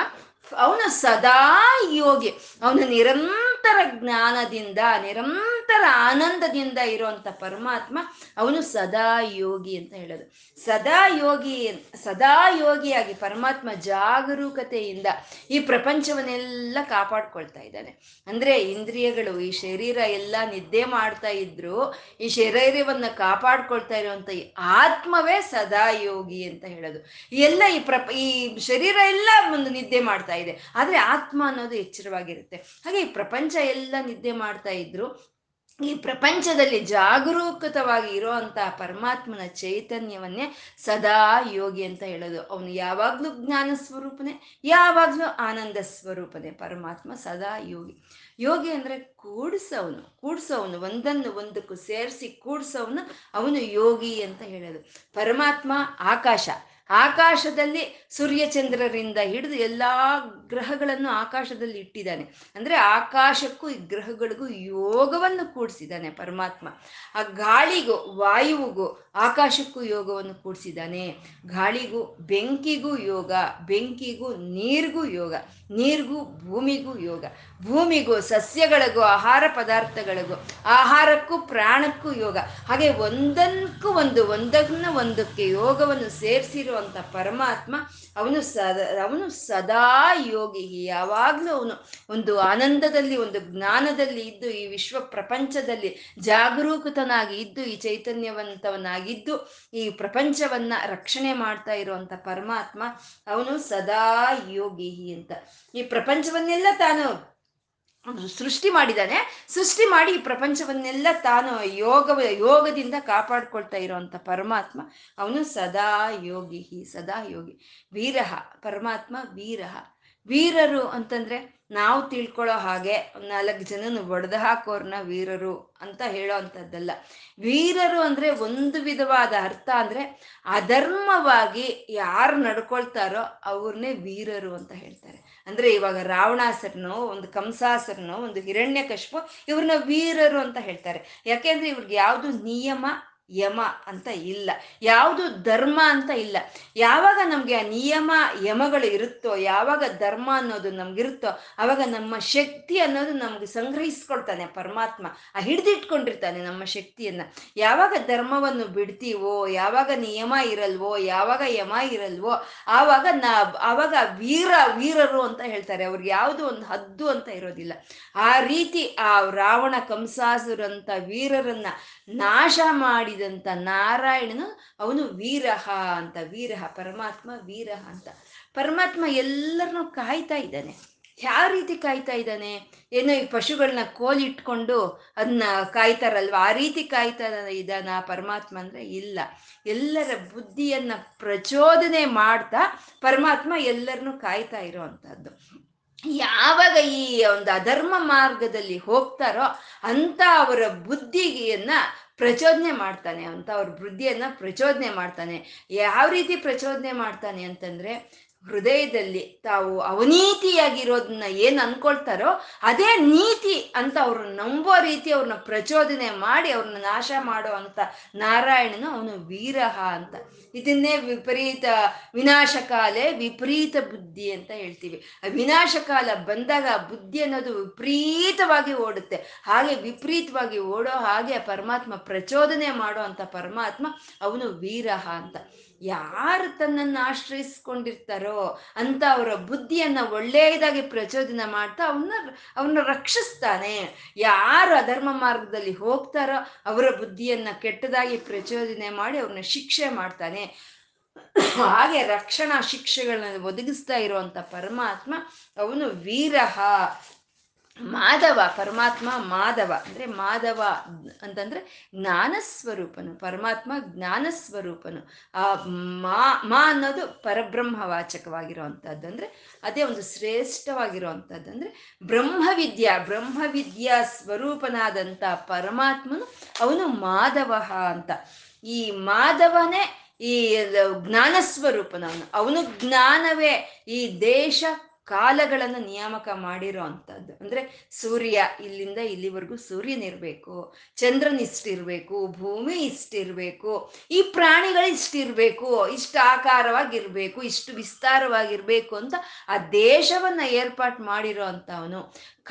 ಅವನು ಸದಾ ಯೋಗಿ. ಅವನು ನಿರಂತರ ಜ್ಞಾನದಿಂದ, ನಿರಂತರ ಅಪಾರ ಆನಂದದಿಂದ ಇರುವಂತ ಪರಮಾತ್ಮ ಅವನು ಸದಾ ಯೋಗಿ ಅಂತ ಹೇಳೋದು. ಸದಾ ಯೋಗಿ, ಸದಾ ಯೋಗಿಯಾಗಿ ಪರಮಾತ್ಮ ಜಾಗರೂಕತೆಯಿಂದ ಈ ಪ್ರಪಂಚವನ್ನೆಲ್ಲ ಕಾಪಾಡ್ಕೊಳ್ತಾ ಇದ್ದಾನೆ. ಅಂದ್ರೆ ಇಂದ್ರಿಯಗಳು ಈ ಶರೀರ ಎಲ್ಲ ನಿದ್ದೆ ಮಾಡ್ತಾ ಇದ್ರು ಈ ಶರೀರವನ್ನ ಕಾಪಾಡ್ಕೊಳ್ತಾ ಇರುವಂತ ಈ ಆತ್ಮವೇ ಸದಾ ಯೋಗಿ ಅಂತ ಹೇಳೋದು. ಎಲ್ಲ ಈ ಪ್ರಪ, ಈ ಶರೀರ ಎಲ್ಲ ಒಂದು ನಿದ್ದೆ ಮಾಡ್ತಾ ಇದೆ. ಆದ್ರೆ ಆತ್ಮ ಅನ್ನೋದು ಎಚ್ಚರವಾಗಿರುತ್ತೆ. ಹಾಗೆ ಈ ಪ್ರಪಂಚ ಎಲ್ಲ ನಿದ್ದೆ ಮಾಡ್ತಾ ಇದ್ರು ಈ ಪ್ರಪಂಚದಲ್ಲಿ ಜಾಗರೂಕತವಾಗಿ ಇರುವಂತಹ ಪರಮಾತ್ಮನ ಚೈತನ್ಯವನ್ನೇ ಸದಾ ಯೋಗಿ ಅಂತ ಹೇಳೋದು. ಅವನು ಯಾವಾಗ್ಲೂ ಜ್ಞಾನ ಸ್ವರೂಪನೇ, ಯಾವಾಗ್ಲೂ ಆನಂದ ಸ್ವರೂಪನೇ. ಪರಮಾತ್ಮ ಸದಾ ಯೋಗಿ. ಯೋಗಿ ಅಂದ್ರೆ ಕೂಡ್ಸವನು ಕೂಡ್ಸವನು, ಒಂದನ್ನು ಒಂದಕ್ಕೂ ಸೇರಿಸಿ ಕೂಡ್ಸವನು ಅವನು ಯೋಗಿ ಅಂತ ಹೇಳೋದು. ಪರಮಾತ್ಮ ಆಕಾಶ, ಆಕಾಶದಲ್ಲಿ ಸೂರ್ಯಚಂದ್ರರಿಂದ ಹಿಡಿದು ಎಲ್ಲ ಗ್ರಹಗಳನ್ನು ಆಕಾಶದಲ್ಲಿ ಇಟ್ಟಿದ್ದಾನೆ. ಅಂದ್ರೆ ಆಕಾಶಕ್ಕೂ ಈ ಗ್ರಹಗಳಿಗೂ ಯೋಗವನ್ನು ಕೂಡಿಸಿದ್ದಾನೆ ಪರಮಾತ್ಮ. ಆ ಗಾಳಿಗೂ, ವಾಯುವಿಗೂ ಆಕಾಶಕ್ಕೂ ಯೋಗವನ್ನು ಕೂಡಿಸಿದ್ದಾನೆ. ಗಾಳಿಗೂ, ಬೆಂಕಿಗೂ ಯೋಗ, ಬೆಂಕಿಗೂ ನೀರಿಗೂ ಯೋಗ, ನೀರಿಗೂ ಭೂಮಿಗೂ ಯೋಗ. ಭೂಮಿಗೂ, ಸಸ್ಯಗಳಿಗೂ, ಆಹಾರ ಪದಾರ್ಥಗಳಿಗೂ, ಆಹಾರಕ್ಕೂ, ಪ್ರಾಣಕ್ಕೂ ಯೋಗ. ಹಾಗೆ ಒಂದಕ್ಕೂ ಒಂದು, ಒಂದನ್ನ ಒಂದಕ್ಕೆ ಯೋಗವನ್ನು ಸೇರಿಸಿರುವಂತ ಪರಮಾತ್ಮ ಅವನು ಸದ, ಅವನು ಸದಾ ಯೋಗಿ ಯಾವಾಗಲೂ ಅವನು ಒಂದು ಆನಂದದಲ್ಲಿ, ಒಂದು ಜ್ಞಾನದಲ್ಲಿ ಇದ್ದು, ಈ ವಿಶ್ವ ಪ್ರಪಂಚದಲ್ಲಿ ಜಾಗರೂಕತನಾಗಿ ಇದ್ದು, ಈ ಚೈತನ್ಯವಂತವನಾಗಿದ್ದು, ಈ ಪ್ರಪಂಚವನ್ನ ರಕ್ಷಣೆ ಮಾಡ್ತಾ ಇರುವಂತ ಪರಮಾತ್ಮ ಅವನು ಸದಾ ಯೋಗಿ ಅಂತ. ಈ ಪ್ರಪಂಚವನ್ನೆಲ್ಲ ತಾನು ಸೃಷ್ಟಿ ಮಾಡಿದಾನೆ. ಸೃಷ್ಟಿ ಮಾಡಿ ಈ ಪ್ರಪಂಚವನ್ನೆಲ್ಲ ತಾನು ಯೋಗ, ಯೋಗದಿಂದ ಕಾಪಾಡ್ಕೊಳ್ತಾ ಇರುವಂತ ಪರಮಾತ್ಮ ಅವನು ಸದಾ ಯೋಗಿ ಸದಾ ಯೋಗಿ. ವೀರಹ, ಪರಮಾತ್ಮ ವೀರಹ. ವೀರರು ಅಂತಂದ್ರೆ ನಾವು ತಿಳ್ಕೊಳ್ಳೋ ಹಾಗೆ ನಾಲ್ಕು ಜನನ ಒಡೆದು ಹಾಕೋರ್ನ ವೀರರು ಅಂತ ಹೇಳೋ ಅಂಥದ್ದಲ್ಲ. ವೀರರು ಅಂದ್ರೆ ಒಂದು ವಿಧವಾದ ಅರ್ಥ ಅಂದ್ರೆ ಅಧರ್ಮವಾಗಿ ಯಾರು ನಡ್ಕೊಳ್ತಾರೋ ಅವ್ರನ್ನೇ ವೀರರು ಅಂತ ಹೇಳ್ತಾರೆ. ಅಂದ್ರೆ ಇವಾಗ ರಾವಣಾಸರನು, ಒಂದು ಕಂಸಾಸರನು, ಒಂದು ಹಿರಣ್ಯ ಕಶ್ಪು ಇವ್ರನ್ನ ವೀರರು ಅಂತ ಹೇಳ್ತಾರೆ. ಯಾಕೆಂದ್ರೆ ಇವ್ರಿಗೆ ಯಾವುದು ನಿಯಮ ಯಮ ಅಂತ ಇಲ್ಲ. ಯಾವುದು ಧರ್ಮ ಅಂತ ಇಲ್ಲ. ಯಾವಾಗ ನಮಗೆ ಆ ನಿಯಮ ಯಮಗಳು ಇರುತ್ತೋ, ಯಾವಾಗ ಧರ್ಮ ಅನ್ನೋದು ನಮ್ಗಿರುತ್ತೋ ಆವಾಗ ನಮ್ಮ ಶಕ್ತಿ ಅನ್ನೋದು ನಮ್ಗೆ ಸಂಗ್ರಹಿಸ್ಕೊಳ್ತಾನೆ ಪರಮಾತ್ಮ. ಆ ಹಿಡಿದಿಟ್ಕೊಂಡಿರ್ತಾನೆ ನಮ್ಮ ಶಕ್ತಿಯನ್ನ. ಯಾವಾಗ ಧರ್ಮವನ್ನು ಬಿಡ್ತೀವೋ, ಯಾವಾಗ ನಿಯಮ ಇರಲ್ವೋ, ಯಾವಾಗ ಯಮ ಇರಲ್ವೋ, ಆವಾಗ ನಾ, ಆವಾಗ ವೀರ, ವೀರರು ಅಂತ ಹೇಳ್ತಾರೆ. ಅವ್ರಿಗೆ ಯಾವುದು ಒಂದು ಹದ್ದು ಅಂತ ಇರೋದಿಲ್ಲ. ಆ ರೀತಿ ಆ ರಾವಣ ಕಂಸಾಸುರಂತ ವೀರರನ್ನ ನಾಶ ಮಾಡಿದಂತ ನಾರಾಯಣನು ಅವನು ವೀರಹ ಅಂತ, ವೀರಹ, ಪರಮಾತ್ಮ ವೀರಹ ಅಂತ. ಪರಮಾತ್ಮ ಎಲ್ಲರನ್ನೂ ಕಾಯ್ತಾ ಇದ್ದಾನೆ. ಯಾವ ರೀತಿ ಕಾಯ್ತಾ ಇದ್ದಾನೆ? ಏನೋ ಈ ಪಶುಗಳನ್ನ ಕೋಲಿಟ್ಕೊಂಡು ಅದನ್ನ ಕಾಯ್ತಾರಲ್ವ? ಆ ರೀತಿ ಕಾಯ್ತಾ ಇದ್ದಾನ ಪರಮಾತ್ಮ ಅಂದ್ರೆ ಇಲ್ಲ. ಎಲ್ಲರ ಬುದ್ಧಿಯನ್ನ ಪ್ರಚೋದನೆ ಮಾಡ್ತಾ ಪರಮಾತ್ಮ ಎಲ್ಲರನ್ನೂ ಕಾಯ್ತಾ ಇರೋ ಯಾವಾಗ ಈ ಒಂದು ಅಧರ್ಮ ಮಾರ್ಗದಲ್ಲಿ ಹೋಗ್ತಾರೋ ಅಂತ ಅವರ ಬುದ್ಧಿಗೆಯನ್ನ ಪ್ರಚೋದನೆ ಮಾಡ್ತಾನೆ, ಅಂತ ಅವ್ರ ಬುದ್ಧಿಯನ್ನ ಪ್ರಚೋದನೆ ಮಾಡ್ತಾನೆ. ಯಾವ ರೀತಿ ಪ್ರಚೋದನೆ ಮಾಡ್ತಾನೆ ಅಂತಂದ್ರೆ ಹೃದಯದಲ್ಲಿ ತಾವು ಅವನೀತಿಯಾಗಿರೋದನ್ನ ಏನ್ ಅನ್ಕೊಳ್ತಾರೋ ಅದೇ ನೀತಿ ಅಂತ ಅವ್ರನ್ನ ನಂಬೋ ರೀತಿ ಅವ್ರನ್ನ ಪ್ರಚೋದನೆ ಮಾಡಿ ಅವ್ರನ್ನ ನಾಶ ಮಾಡೋ ಅಂತ ನಾರಾಯಣನು ಅವನು ವೀರಹ ಅಂತ. ಇದನ್ನೇ ವಿಪರೀತ ವಿನಾಶಕಾಲೆ ವಿಪರೀತ ಬುದ್ಧಿ ಅಂತ ಹೇಳ್ತೀವಿ. ವಿನಾಶಕಾಲ ಬಂದಾಗ ಬುದ್ಧಿ ಅನ್ನೋದು ವಿಪರೀತವಾಗಿ ಓಡುತ್ತೆ. ಹಾಗೆ ವಿಪರೀತವಾಗಿ ಓಡೋ ಹಾಗೆ ಪರಮಾತ್ಮ ಪ್ರಚೋದನೆ ಮಾಡೋ ಅಂತ ಪರಮಾತ್ಮ ಅವನು ವೀರಹ ಅಂತ. ಯಾರು ತನ್ನನ್ನು ಆಶ್ರಯಿಸ್ಕೊಂಡಿರ್ತಾರೋ ಅಂತ ಅವರ ಬುದ್ಧಿಯನ್ನ ಒಳ್ಳೆಯದಾಗಿ ಪ್ರಚೋದನ ಮಾಡ್ತಾ ಅವನ್ನ ಅವನ್ನ ರಕ್ಷಿಸ್ತಾನೆ. ಯಾರು ಅಧರ್ಮ ಮಾರ್ಗದಲ್ಲಿ ಹೋಗ್ತಾರೋ ಅವರ ಬುದ್ಧಿಯನ್ನ ಕೆಟ್ಟದಾಗಿ ಪ್ರಚೋದನೆ ಮಾಡಿ ಅವ್ರನ್ನ ಶಿಕ್ಷೆ ಮಾಡ್ತಾನೆ. ಹಾಗೆ ರಕ್ಷಣಾ ಶಿಕ್ಷೆಗಳನ್ನ ಒದಗಿಸ್ತಾ ಇರುವಂತ ಪರಮಾತ್ಮ ಅವನು ವೀರಹ. ಮಾಧವ, ಪರಮಾತ್ಮ ಮಾಧವ. ಅಂದ್ರೆ ಮಾಧವ ಅಂತಂದ್ರೆ ಜ್ಞಾನ ಸ್ವರೂಪನು ಪರಮಾತ್ಮ ಜ್ಞಾನ ಸ್ವರೂಪನು ಆ ಮಾ ಮಾ ಅನ್ನೋದು ಪರಬ್ರಹ್ಮ ವಾಚಕವಾಗಿರುವಂಥದ್ದು ಅಂದ್ರೆ ಅದೇ ಒಂದು ಶ್ರೇಷ್ಠವಾಗಿರುವಂಥದ್ದು ಅಂದ್ರೆ ಬ್ರಹ್ಮವಿದ್ಯಾ ಬ್ರಹ್ಮವಿದ್ಯಾ ಸ್ವರೂಪನಾದಂಥ ಪರಮಾತ್ಮನು ಅವನು ಮಾಧವ ಅಂತ. ಈ ಮಾಧವನೇ ಈ ಜ್ಞಾನ ಸ್ವರೂಪನವನು ಅವನು ಜ್ಞಾನವೇ. ಈ ದೇಶ ಕಾಲಗಳನ್ನು ನಿಯಾಮಕ ಮಾಡಿರೋ ಅಂಥದ್ದು. ಅಂದರೆ ಸೂರ್ಯ ಇಲ್ಲಿಂದ ಇಲ್ಲಿವರೆಗೂ ಸೂರ್ಯನಿರ್ಬೇಕು ಚಂದ್ರನ್ ಇಷ್ಟಿರಬೇಕು, ಭೂಮಿ ಇಷ್ಟಿರಬೇಕು, ಈ ಪ್ರಾಣಿಗಳು ಇಷ್ಟಿರಬೇಕು, ಇಷ್ಟು ಆಕಾರವಾಗಿರ್ಬೇಕು, ಇಷ್ಟು ವಿಸ್ತಾರವಾಗಿರ್ಬೇಕು ಅಂತ ಆ ದೇಶವನ್ನ ಏರ್ಪಾಟ್ ಮಾಡಿರೋ ಅಂಥವನು,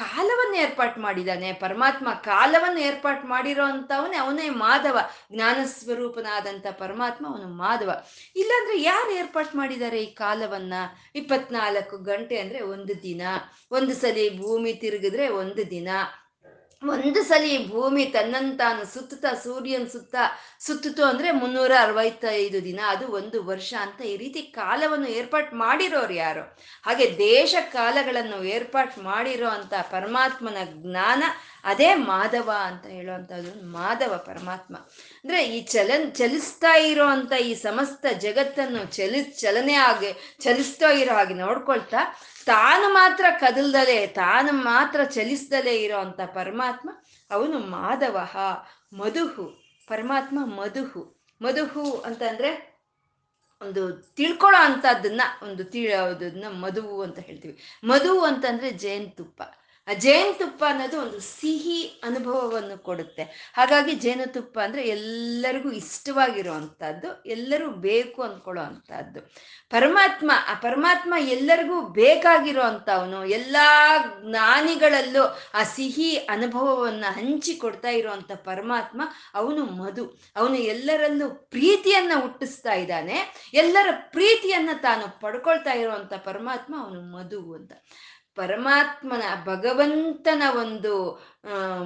ಕಾಲವನ್ನು ಏರ್ಪಾಟ್ ಮಾಡಿದ್ದಾನೆ ಪರಮಾತ್ಮ ಕಾಲವನ್ನು ಏರ್ಪಾಟ್ ಮಾಡಿರೋ ಅಂಥವನೇ ಅವನೇ ಮಾಧವ ಜ್ಞಾನ ಸ್ವರೂಪನಾದಂಥ ಪರಮಾತ್ಮ ಅವನು ಮಾಧವ. ಇಲ್ಲಾಂದ್ರೆ ಯಾರು ಏರ್ಪಾಟ್ ಮಾಡಿದ್ದಾರೆ ಈ ಕಾಲವನ್ನ? ಇಪ್ಪತ್ನಾಲ್ಕು ಗಂಟೆ ಅಂದ್ರೆ ಒಂದು ದಿನ. ಒಂದು ಸಲಿ ಭೂಮಿ ತಿರುಗಿದ್ರೆ ಒಂದು ದಿನ. ಒಂದು ಸಲಿ ಭೂಮಿ ತನ್ನಂತಾನು ಸುತ್ತುತ್ತಾ ಸೂರ್ಯನ್ ಸುತ್ತ ಸುತ್ತಿತು ಅಂದ್ರೆ ಮುನ್ನೂರ ಅರವತ್ತೈದು ದಿನ. ಅದು ಒಂದು ವರ್ಷ ಅಂತ ಈ ರೀತಿ ಕಾಲವನ್ನು ಏರ್ಪಾಟ್ ಮಾಡಿರೋರು ಯಾರು? ಹಾಗೆ ದೇಶ ಕಾಲಗಳನ್ನು ಏರ್ಪಾಟ್ ಮಾಡಿರೋ ಅಂತ ಪರಮಾತ್ಮನ ಜ್ಞಾನ, ಅದೇ ಮಾಧವ ಅಂತ ಹೇಳುವಂಥದ್ದು ಮಾಧವ ಪರಮಾತ್ಮ. ಅಂದ್ರೆ ಈ ಚಲನ್, ಚಲಿಸ್ತಾ ಇರೋ ಈ ಸಮಸ್ತ ಜಗತ್ತನ್ನು ಚಲಿ, ಚಲನೆ ಆಗಿ, ಚಲಿಸ್ತಾ ಇರೋ ಹಾಗೆ ನೋಡ್ಕೊಳ್ತಾ ತಾನು ಮಾತ್ರ ಕದಲ್ದಲೆ, ತಾನು ಮಾತ್ರ ಚಲಿಸ್ದಲೇ ಇರೋ ಅಂತ ಪರಮಾತ್ಮ ಅವನು ಮಾಧವ, ಮಧುಹು, ಪರಮಾತ್ಮ ಮಧುಹು. ಮಧುಹು ಅಂತಂದ್ರೆ ಒಂದು ತಿಳ್ಕೊಳ್ಳೋ ಅಂಥದ್ದನ್ನ, ಒಂದು ತಿಳೋದನ್ನ ಮಧುವು ಅಂತ ಹೇಳ್ತೀವಿ. ಮಧು ಅಂತಂದ್ರೆ ಜೇನುತುಪ್ಪ. ಜೇನುತುಪ್ಪ ಅನ್ನೋದು ಒಂದು ಸಿಹಿ ಅನುಭವವನ್ನು ಕೊಡುತ್ತೆ. ಹಾಗಾಗಿ ಜೇನುತುಪ್ಪ ಅಂದರೆ ಎಲ್ಲರಿಗೂ ಇಷ್ಟವಾಗಿರುವಂಥದ್ದು ಎಲ್ಲರೂ ಬೇಕು ಅಂದ್ಕೊಳ್ಳೋ ಅಂಥದ್ದು ಪರಮಾತ್ಮ, ಆ ಪರಮಾತ್ಮ ಎಲ್ಲರಿಗೂ ಬೇಕಾಗಿರೋ ಅಂಥವನು ಎಲ್ಲ ಜ್ಞಾನಿಗಳಲ್ಲೂ ಆ ಸಿಹಿ ಅನುಭವವನ್ನು ಹಂಚಿಕೊಡ್ತಾ ಇರುವಂಥ ಪರಮಾತ್ಮ ಅವನು ಮಧು. ಅವನು ಎಲ್ಲರಲ್ಲೂ ಪ್ರೀತಿಯನ್ನ ಹುಟ್ಟಿಸ್ತಾ ಇದ್ದಾನೆ. ಎಲ್ಲರ ಪ್ರೀತಿಯನ್ನ ತಾನು ಪಡ್ಕೊಳ್ತಾ ಇರುವಂಥ ಪರಮಾತ್ಮ ಅವನು ಮಧು ಅಂತ. ಪರಮಾತ್ಮನ ಭಗವಂತನ ಒಂದು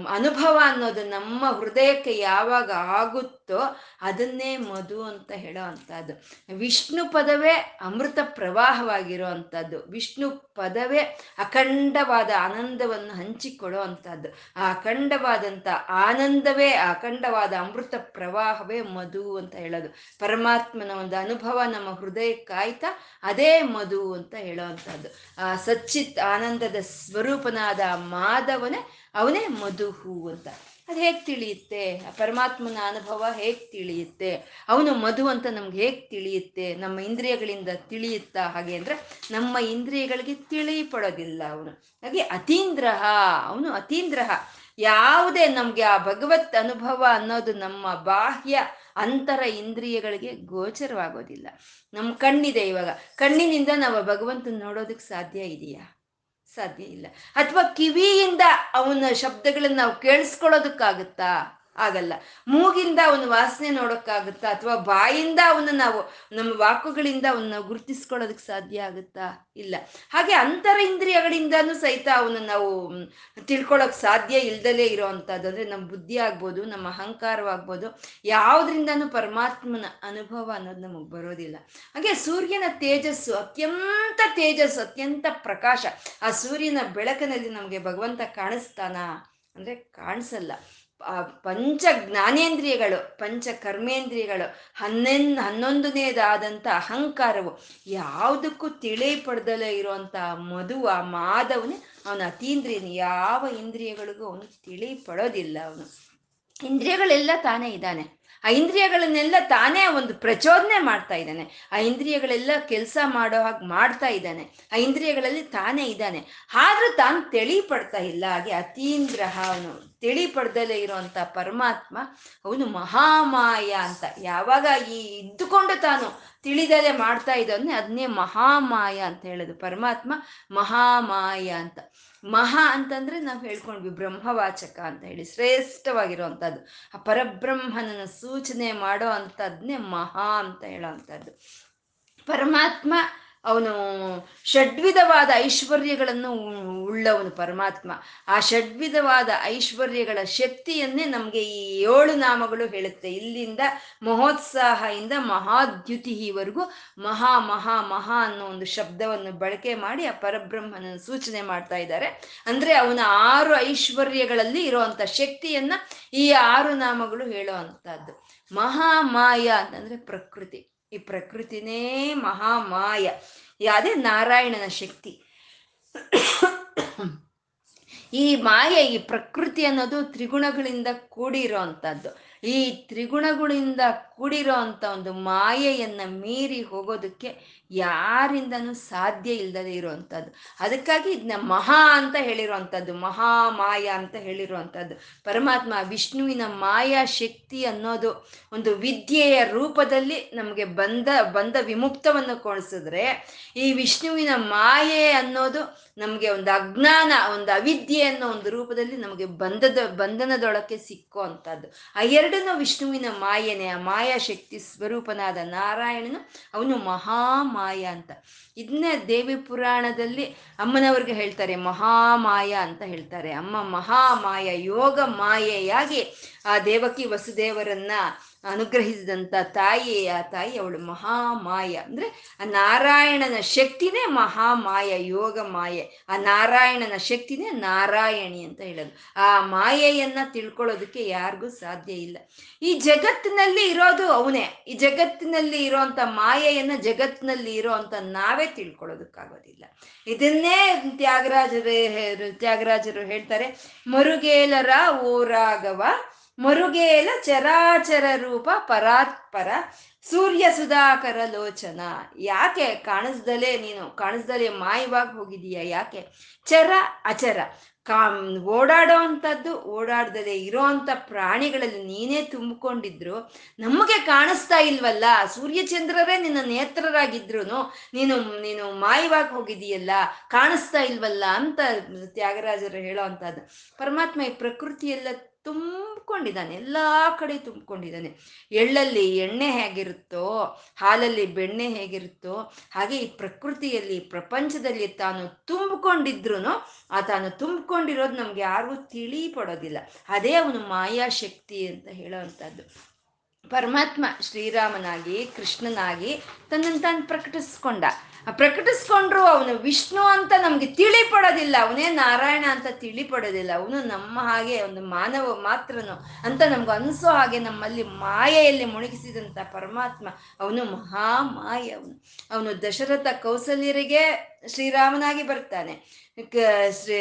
ಅನುಭವ ಅನ್ನೋದು ನಮ್ಮ ಹೃದಯಕ್ಕೆ ಯಾವಾಗ ಆಗುತ್ತೋ ಅದನ್ನೇ ಮಧು ಅಂತ ಹೇಳೋ ಅಂಥದ್ದು. ವಿಷ್ಣು ಪದವೇ ಅಮೃತ ಪ್ರವಾಹವಾಗಿರೋ ಅಂಥದ್ದು. ವಿಷ್ಣು ಪದವೇ ಅಖಂಡವಾದ ಆನಂದವನ್ನು ಹಂಚಿಕೊಡೋ ಅಂಥದ್ದು. ಆ ಅಖಂಡವಾದಂಥ ಆನಂದವೇ ಅಖಂಡವಾದ ಅಮೃತ ಪ್ರವಾಹವೇ ಮಧು ಅಂತ ಹೇಳೋದು. ಪರಮಾತ್ಮನ ಒಂದು ಅನುಭವ ನಮ್ಮ ಹೃದಯಕ್ಕಾಯ್ತಾ ಅದೇ ಮಧು ಅಂತ ಹೇಳೋ ಅಂಥದ್ದು. ಆ ಸಚ್ಚಿತ್ ಆನಂದದ ಸ್ವರೂಪನಾದ ಮಾಧವನೇ ಅವನೇ ಮಧುಹು ಅಂತ. ಅದು ಹೇಗೆ ತಿಳಿಯುತ್ತೆ? ಪರಮಾತ್ಮನ ಅನುಭವ ಹೇಗೆ ತಿಳಿಯುತ್ತೆ? ಅವನು ಮಧು ಅಂತ ನಮ್ಗೆ ಹೇಗೆ ತಿಳಿಯುತ್ತೆ? ನಮ್ಮ ಇಂದ್ರಿಯಗಳಿಂದ ತಿಳಿಯುತ್ತಾ ಹಾಗೆ ಅಂದ್ರೆ ನಮ್ಮ ಇಂದ್ರಿಯಗಳಿಗೆ ತಿಳಿಪಡೋದಿಲ್ಲ ಅವನು. ಹಾಗೆ ಅತೀಂದ್ರಹ, ಅವನು ಅತೀಂದ್ರಹ. ಯಾವುದೇ ನಮಗೆ ಆ ಭಗವತ್ ಅನುಭವ ಅನ್ನೋದು ನಮ್ಮ ಬಾಹ್ಯ ಅಂತರ ಇಂದ್ರಿಯಗಳಿಗೆ ಗೋಚರವಾಗೋದಿಲ್ಲ. ನಮ್ಮ ಕಣ್ಣಿದೆ ಇವಾಗ. ಕಣ್ಣಿನಿಂದ ನಾವು ಭಗವಂತನ ನೋಡೋದಕ್ಕೆ ಸಾಧ್ಯ ಇದೆಯಾ? ಸಾಧ್ಯ ಇಲ್ಲ. ಅಥವಾ ಕಿವಿಯಿಂದ ಅವನ ಶಬ್ದಗಳನ್ನ ನಾವು ಕೇಳಿಸ್ಕೊಳ್ಳೋದಕ್ಕಾಗುತ್ತಾ? ಆಗಲ್ಲ. ಮೂಗಿಂದ ಅವನ ವಾಸನೆ ನೋಡೋಕ್ಕಾಗುತ್ತಾ? ಅಥವಾ ಬಾಯಿಂದ ಅವನ್ನ ನಾವು, ನಮ್ಮ ವಾಕುಗಳಿಂದ ಅವನ್ನ ಗುರುತಿಸ್ಕೊಳ್ಳೋದಕ್ಕೆ ಸಾಧ್ಯ ಆಗುತ್ತಾ? ಇಲ್ಲ. ಹಾಗೆ ಅಂತರ ಇಂದ್ರಿಯಗಳಿಂದನೂ ಸಹಿತ ಅವನ್ನ ನಾವು ತಿಳ್ಕೊಳ್ಳೋಕೆ ಸಾಧ್ಯ ಇಲ್ದಲೇ ಇರೋ ಅಂಥದ್ದು. ಅಂದರೆ ನಮ್ಮ ಬುದ್ಧಿ ಆಗ್ಬೋದು, ನಮ್ಮ ಅಹಂಕಾರವಾಗ್ಬೋದು ಯಾವುದ್ರಿಂದನೂ ಪರಮಾತ್ಮನ ಅನುಭವ ಅನ್ನೋದು ನಮಗೆ ಬರೋದಿಲ್ಲ. ಹಾಗೆ ಸೂರ್ಯನ ತೇಜಸ್ಸು, ಅತ್ಯಂತ ತೇಜಸ್ಸು, ಅತ್ಯಂತ ಪ್ರಕಾಶ, ಆ ಸೂರ್ಯನ ಬೆಳಕಿನಲ್ಲಿ ನಮಗೆ ಭಗವಂತ ಕಾಣಿಸ್ತಾನ? ಅಂದರೆ ಕಾಣಿಸಲ್ಲ. ಪಂಚ ಜ್ಞಾನೇಂದ್ರಿಯಗಳು ಪಂಚ ಕರ್ಮೇಂದ್ರಿಯಗಳು ಹನ್ನೆನ್, ಹನ್ನೊಂದನೇದಾದಂಥ ಅಹಂಕಾರವು ಯಾವುದಕ್ಕೂ ತಿಳಿ ಪಡೆದಲೇ ಇರುವಂಥ ಮಧು ಆ ಮಾಧವನೇ ಅವನ ಅತೀಂದ್ರಿಯನು ಯಾವ ಇಂದ್ರಿಯಗಳಿಗೂ ಅವನು ತಿಳಿ ಪಡೋದಿಲ್ಲ ಅವನು. ಇಂದ್ರಿಯಗಳೆಲ್ಲ ತಾನೇ ಇದ್ದಾನೆ. ಆ ಇಂದ್ರಿಯಗಳನ್ನೆಲ್ಲ ತಾನೇ ಒಂದು ಪ್ರಚೋದನೆ ಮಾಡ್ತಾ ಇದ್ದಾನೆ. ಆ ಇಂದ್ರಿಯಗಳೆಲ್ಲ ಕೆಲಸ ಮಾಡೋ ಹಾಗೆ ಮಾಡ್ತಾ ಇದ್ದಾನೆ. ಆ ಇಂದ್ರಿಯಗಳಲ್ಲಿ ತಾನೇ ಇದ್ದಾನೆ. ಆದ್ರೂ ತಾನು ತಿಳಿ ಪಡ್ತಾ ಇಲ್ಲ. ಹಾಗೆ ಅತೀಂದ್ರಹ ಅವನು. ತಿಳಿ ಪಡ್ದಲೇ ಇರುವಂತ ಪರಮಾತ್ಮ ಅವನು ಮಹಾಮಾಯ ಅಂತ. ಯಾವಾಗ ಈ ಇದ್ದುಕೊಂಡು ತಾನು ತಿಳಿದಲೆ ಮಾಡ್ತಾ ಇದ್ದಾನೆ ಅದನ್ನೇ ಮಹಾಮಾಯ ಅಂತ ಹೇಳೋದು. ಪರಮಾತ್ಮ ಮಹಾಮಾಯ ಅಂತ. ಮಹಾ ಅಂತಂದ್ರೆ ನಾವು ಹೇಳ್ಕೊಂಡ್ವಿ ಬ್ರಹ್ಮವಾಚಕ ಅಂತ ಹೇಳಿ ಶ್ರೇಷ್ಠವಾಗಿರುವಂಥದ್ದು ಆ ಪರಬ್ರಹ್ಮನ ಸೂಚನೆ ಮಾಡೋ ಅಂಥದ್ನೇ ಮಹಾ ಅಂತ ಹೇಳೋ ಅಂಥದ್ದು ಪರಮಾತ್ಮ ಅವನು ಷಡ್ವಿಧವಾದ ಐಶ್ವರ್ಯಗಳನ್ನು ಉಳ್ಳವನು ಪರಮಾತ್ಮ. ಆ ಷಡ್ವಿಧವಾದ ಐಶ್ವರ್ಯಗಳ ಶಕ್ತಿಯನ್ನೇ ನಮಗೆ ಈ ಏಳು ನಾಮಗಳು ಹೇಳುತ್ತೆ. ಇಲ್ಲಿಂದ ಮಹೋತ್ಸಾಹದಿಂದ ಮಹಾದ್ಯುತಿವರೆಗೂ ಮಹಾ ಮಹಾ ಮಹಾ ಅನ್ನೋ ಒಂದು ಶಬ್ದವನ್ನು ಬಳಕೆ ಮಾಡಿ ಆ ಪರಬ್ರಹ್ಮನ ಸೂಚನೆ ಮಾಡ್ತಾ ಇದ್ದಾರೆ. ಅಂದ್ರೆ ಅವನ ಆರು ಐಶ್ವರ್ಯಗಳಲ್ಲಿ ಇರುವಂತ ಶಕ್ತಿಯನ್ನ ಈ ಆರು ನಾಮಗಳು ಹೇಳೋ ಮಹಾ ಮಹಾಮಾಯ ಅಂತಂದ್ರೆ ಪ್ರಕೃತಿ. ಈ ಪ್ರಕೃತಿನೇ ಮಹಾಮಾಯ. ಅದೇ ನಾರಾಯಣನ ಶಕ್ತಿ. ಈ ಮಾಯೆ, ಈ ಪ್ರಕೃತಿ ಅನ್ನೋದು ತ್ರಿಗುಣಗಳಿಂದ ಕೂಡಿರೋ ಅಂಥದ್ದು. ಈ ತ್ರಿಗುಣಗಳಿಂದ ಕೂಡಿರೋ ಅಂತ ಒಂದು ಮಾಯೆಯನ್ನ ಮೀರಿ ಹೋಗೋದಕ್ಕೆ ಯಾರಿಂದನೂ ಸಾಧ್ಯ ಇಲ್ಲದೆ ಇರುವಂಥದ್ದು. ಅದಕ್ಕಾಗಿ ಇದನ್ನ ಮಹಾ ಅಂತ ಹೇಳಿರುವಂಥದ್ದು ಮಹಾಮಾಯ ಅಂತ ಹೇಳಿರುವಂಥದ್ದು. ಪರಮಾತ್ಮ ವಿಷ್ಣುವಿನ ಮಾಯಾ ಶಕ್ತಿ ಅನ್ನೋದು ಒಂದು ವಿದ್ಯೆಯ ರೂಪದಲ್ಲಿ ನಮಗೆ ಬಂದ ಬಂದ ವಿಮುಕ್ತವನ್ನು ಕೊಡಿಸಿದ್ರೆ ಈ ವಿಷ್ಣುವಿನ ಮಾಯೆ ಅನ್ನೋದು ನಮಗೆ ಒಂದು ಅಜ್ಞಾನ, ಒಂದು ಅವಿದ್ಯೆ ಅನ್ನೋ ಒಂದು ರೂಪದಲ್ಲಿ ನಮಗೆ ಬಂಧದ ಬಂಧನದೊಳಕ್ಕೆ ಸಿಕ್ಕೋ ಅಂಥದ್ದು ಆ ಎರಡನ್ನೂ ವಿಷ್ಣುವಿನ ಮಾಯೆನೆ, ಆ ಮಾಯಾ ಶಕ್ತಿ ಸ್ವರೂಪನಾದ ನಾರಾಯಣನು ಅವನು ಮಹಾಮಾಯ ಅಂತ. ಇದನ್ನೇ ದೇವಿ ಪುರಾಣದಲ್ಲಿ ಅಮ್ಮನವ್ರಿಗೆ ಹೇಳ್ತಾರೆ ಮಹಾಮಾಯ ಅಂತ ಹೇಳ್ತಾರೆ. ಅಮ್ಮ ಮಹಾಮಾಯ ಯೋಗ ಮಾಯೆಯಾಗಿ ಆ ದೇವಕಿ ವಸುದೇವರನ್ನ ಅನುಗ್ರಹಿಸಿದಂಥ ತಾಯಿ ಆ ತಾಯಿ ಅವಳು ಮಹಾಮಾಯ. ಅಂದ್ರೆ ಆ ನಾರಾಯಣನ ಶಕ್ತಿನೇ ಮಹಾಮಾಯ, ಯೋಗ ಮಾಯೆ. ಆ ನಾರಾಯಣನ ಶಕ್ತಿನೇ ನಾರಾಯಣಿ ಅಂತ ಹೇಳೋದು. ಆ ಮಾಯೆಯನ್ನ ತಿಳ್ಕೊಳ್ಳೋದಕ್ಕೆ ಯಾರಿಗೂ ಸಾಧ್ಯ ಇಲ್ಲ. ಈ ಜಗತ್ತಿನಲ್ಲಿ ಇರೋದು ಅವನೇ. ಈ ಜಗತ್ತಿನಲ್ಲಿ ಇರೋವಂಥ ಮಾಯೆಯನ್ನ ಜಗತ್ತಿನಲ್ಲಿ ಇರೋವಂಥ ನಾವೇ ತಿಳ್ಕೊಳ್ಳೋದಕ್ಕಾಗೋದಿಲ್ಲ. ಇದನ್ನೇ ತ್ಯಾಗರಾಜರು ತ್ಯಾಗರಾಜರು ಹೇಳ್ತಾರೆ, ಮರುಗೇಲರ ಓರಾಗವ ಮರುಗೇಲ ಚರಾಚರ ರೂಪ ಪರಾತ್ಪರ ಸೂರ್ಯ ಸುಧಾಕರ ಲೋಚನ. ಯಾಕೆ ಕಾಣಿಸ್ದಲೇ ನೀನು, ಕಾಣಿಸ್ದಲೇ ಮಾಯವಾಗಿ ಹೋಗಿದೀಯ ಯಾಕೆ? ಚರ ಅಚರ. ಕಾ ಓಡಾಡೋ ಅಂಥದ್ದು ಓಡಾಡ್ದಲೇ ಇರೋ ಅಂಥ ಪ್ರಾಣಿಗಳಲ್ಲಿ ನೀನೇ ತುಂಬಿಕೊಂಡಿದ್ರು. ನಮಗೆ ಕಾಣಿಸ್ತಾ ಇಲ್ವಲ್ಲ? ಸೂರ್ಯಚಂದ್ರರೇ ನಿನ್ನ ನೇತ್ರರಾಗಿದ್ರು ನೀನು ನೀನು ಮಾಯವಾಗಿ ಹೋಗಿದೀಯಲ್ಲ ಕಾಣಿಸ್ತಾ ಇಲ್ವಲ್ಲ ಅಂತ ತ್ಯಾಗರಾಜರು ಹೇಳೋ ಅಂಥದ್ದು. ಪರಮಾತ್ಮ ಈ ಪ್ರಕೃತಿಯೆಲ್ಲ ತುಂಬಿಕೊಂಡಿದ್ದಾನೆ, ಎಲ್ಲ ಕಡೆ ತುಂಬಿಕೊಂಡಿದ್ದಾನೆ. ಎಳ್ಳಲ್ಲಿ ಎಣ್ಣೆ ಹೇಗಿರುತ್ತೋ, ಹಾಲಲ್ಲಿ ಬೆಣ್ಣೆ ಹೇಗಿರುತ್ತೋ, ಹಾಗೆ ಈ ಪ್ರಕೃತಿಯಲ್ಲಿ ಪ್ರಪಂಚದಲ್ಲಿ ತಾನು ತುಂಬಿಕೊಂಡಿದ್ರು ಆ ತಾನು ತುಂಬಿಕೊಂಡಿರೋದು ನಮ್ಗೆ ಯಾರಿಗೂ ತಿಳಿ ಪಡೋದಿಲ್ಲ ಅದೇ ಅವನು ಮಾಯಾಶಕ್ತಿ ಅಂತ ಹೇಳೋವಂಥದ್ದು. ಪರಮಾತ್ಮ ಶ್ರೀರಾಮನಾಗಿ, ಕೃಷ್ಣನಾಗಿ ತನ್ನನ್ನು ತಾನು ಪ್ರಕಟಿಸ್ಕೊಂಡ. ಪ್ರಕಟಿಸ್ಕೊಂಡ್ರು ಅವನು ವಿಷ್ಣು ಅಂತ ನಮ್ಗೆ ತಿಳಿಪಡೋದಿಲ್ಲ. ಅವನೇ ನಾರಾಯಣ ಅಂತ ತಿಳಿಪಡೋದಿಲ್ಲ. ಅವನು ನಮ್ಮ ಹಾಗೆ ಒಂದು ಮಾನವ ಮಾತ್ರನು ಅಂತ ನಮ್ಗೆ ಅನಿಸೋ ಹಾಗೆ ನಮ್ಮಲ್ಲಿ ಮಾಯೆಯಲ್ಲಿ ಮುಳುಗಿಸಿದಂಥ ಪರಮಾತ್ಮ ಅವನು ಮಹಾಮಾಯ ಅವನು. ಅವನು ದಶರಥ ಕೌಸಲ್ಯರಿಗೆ ಶ್ರೀರಾಮನಾಗಿ ಬರ್ತಾನೆ. ಶ್ರೀ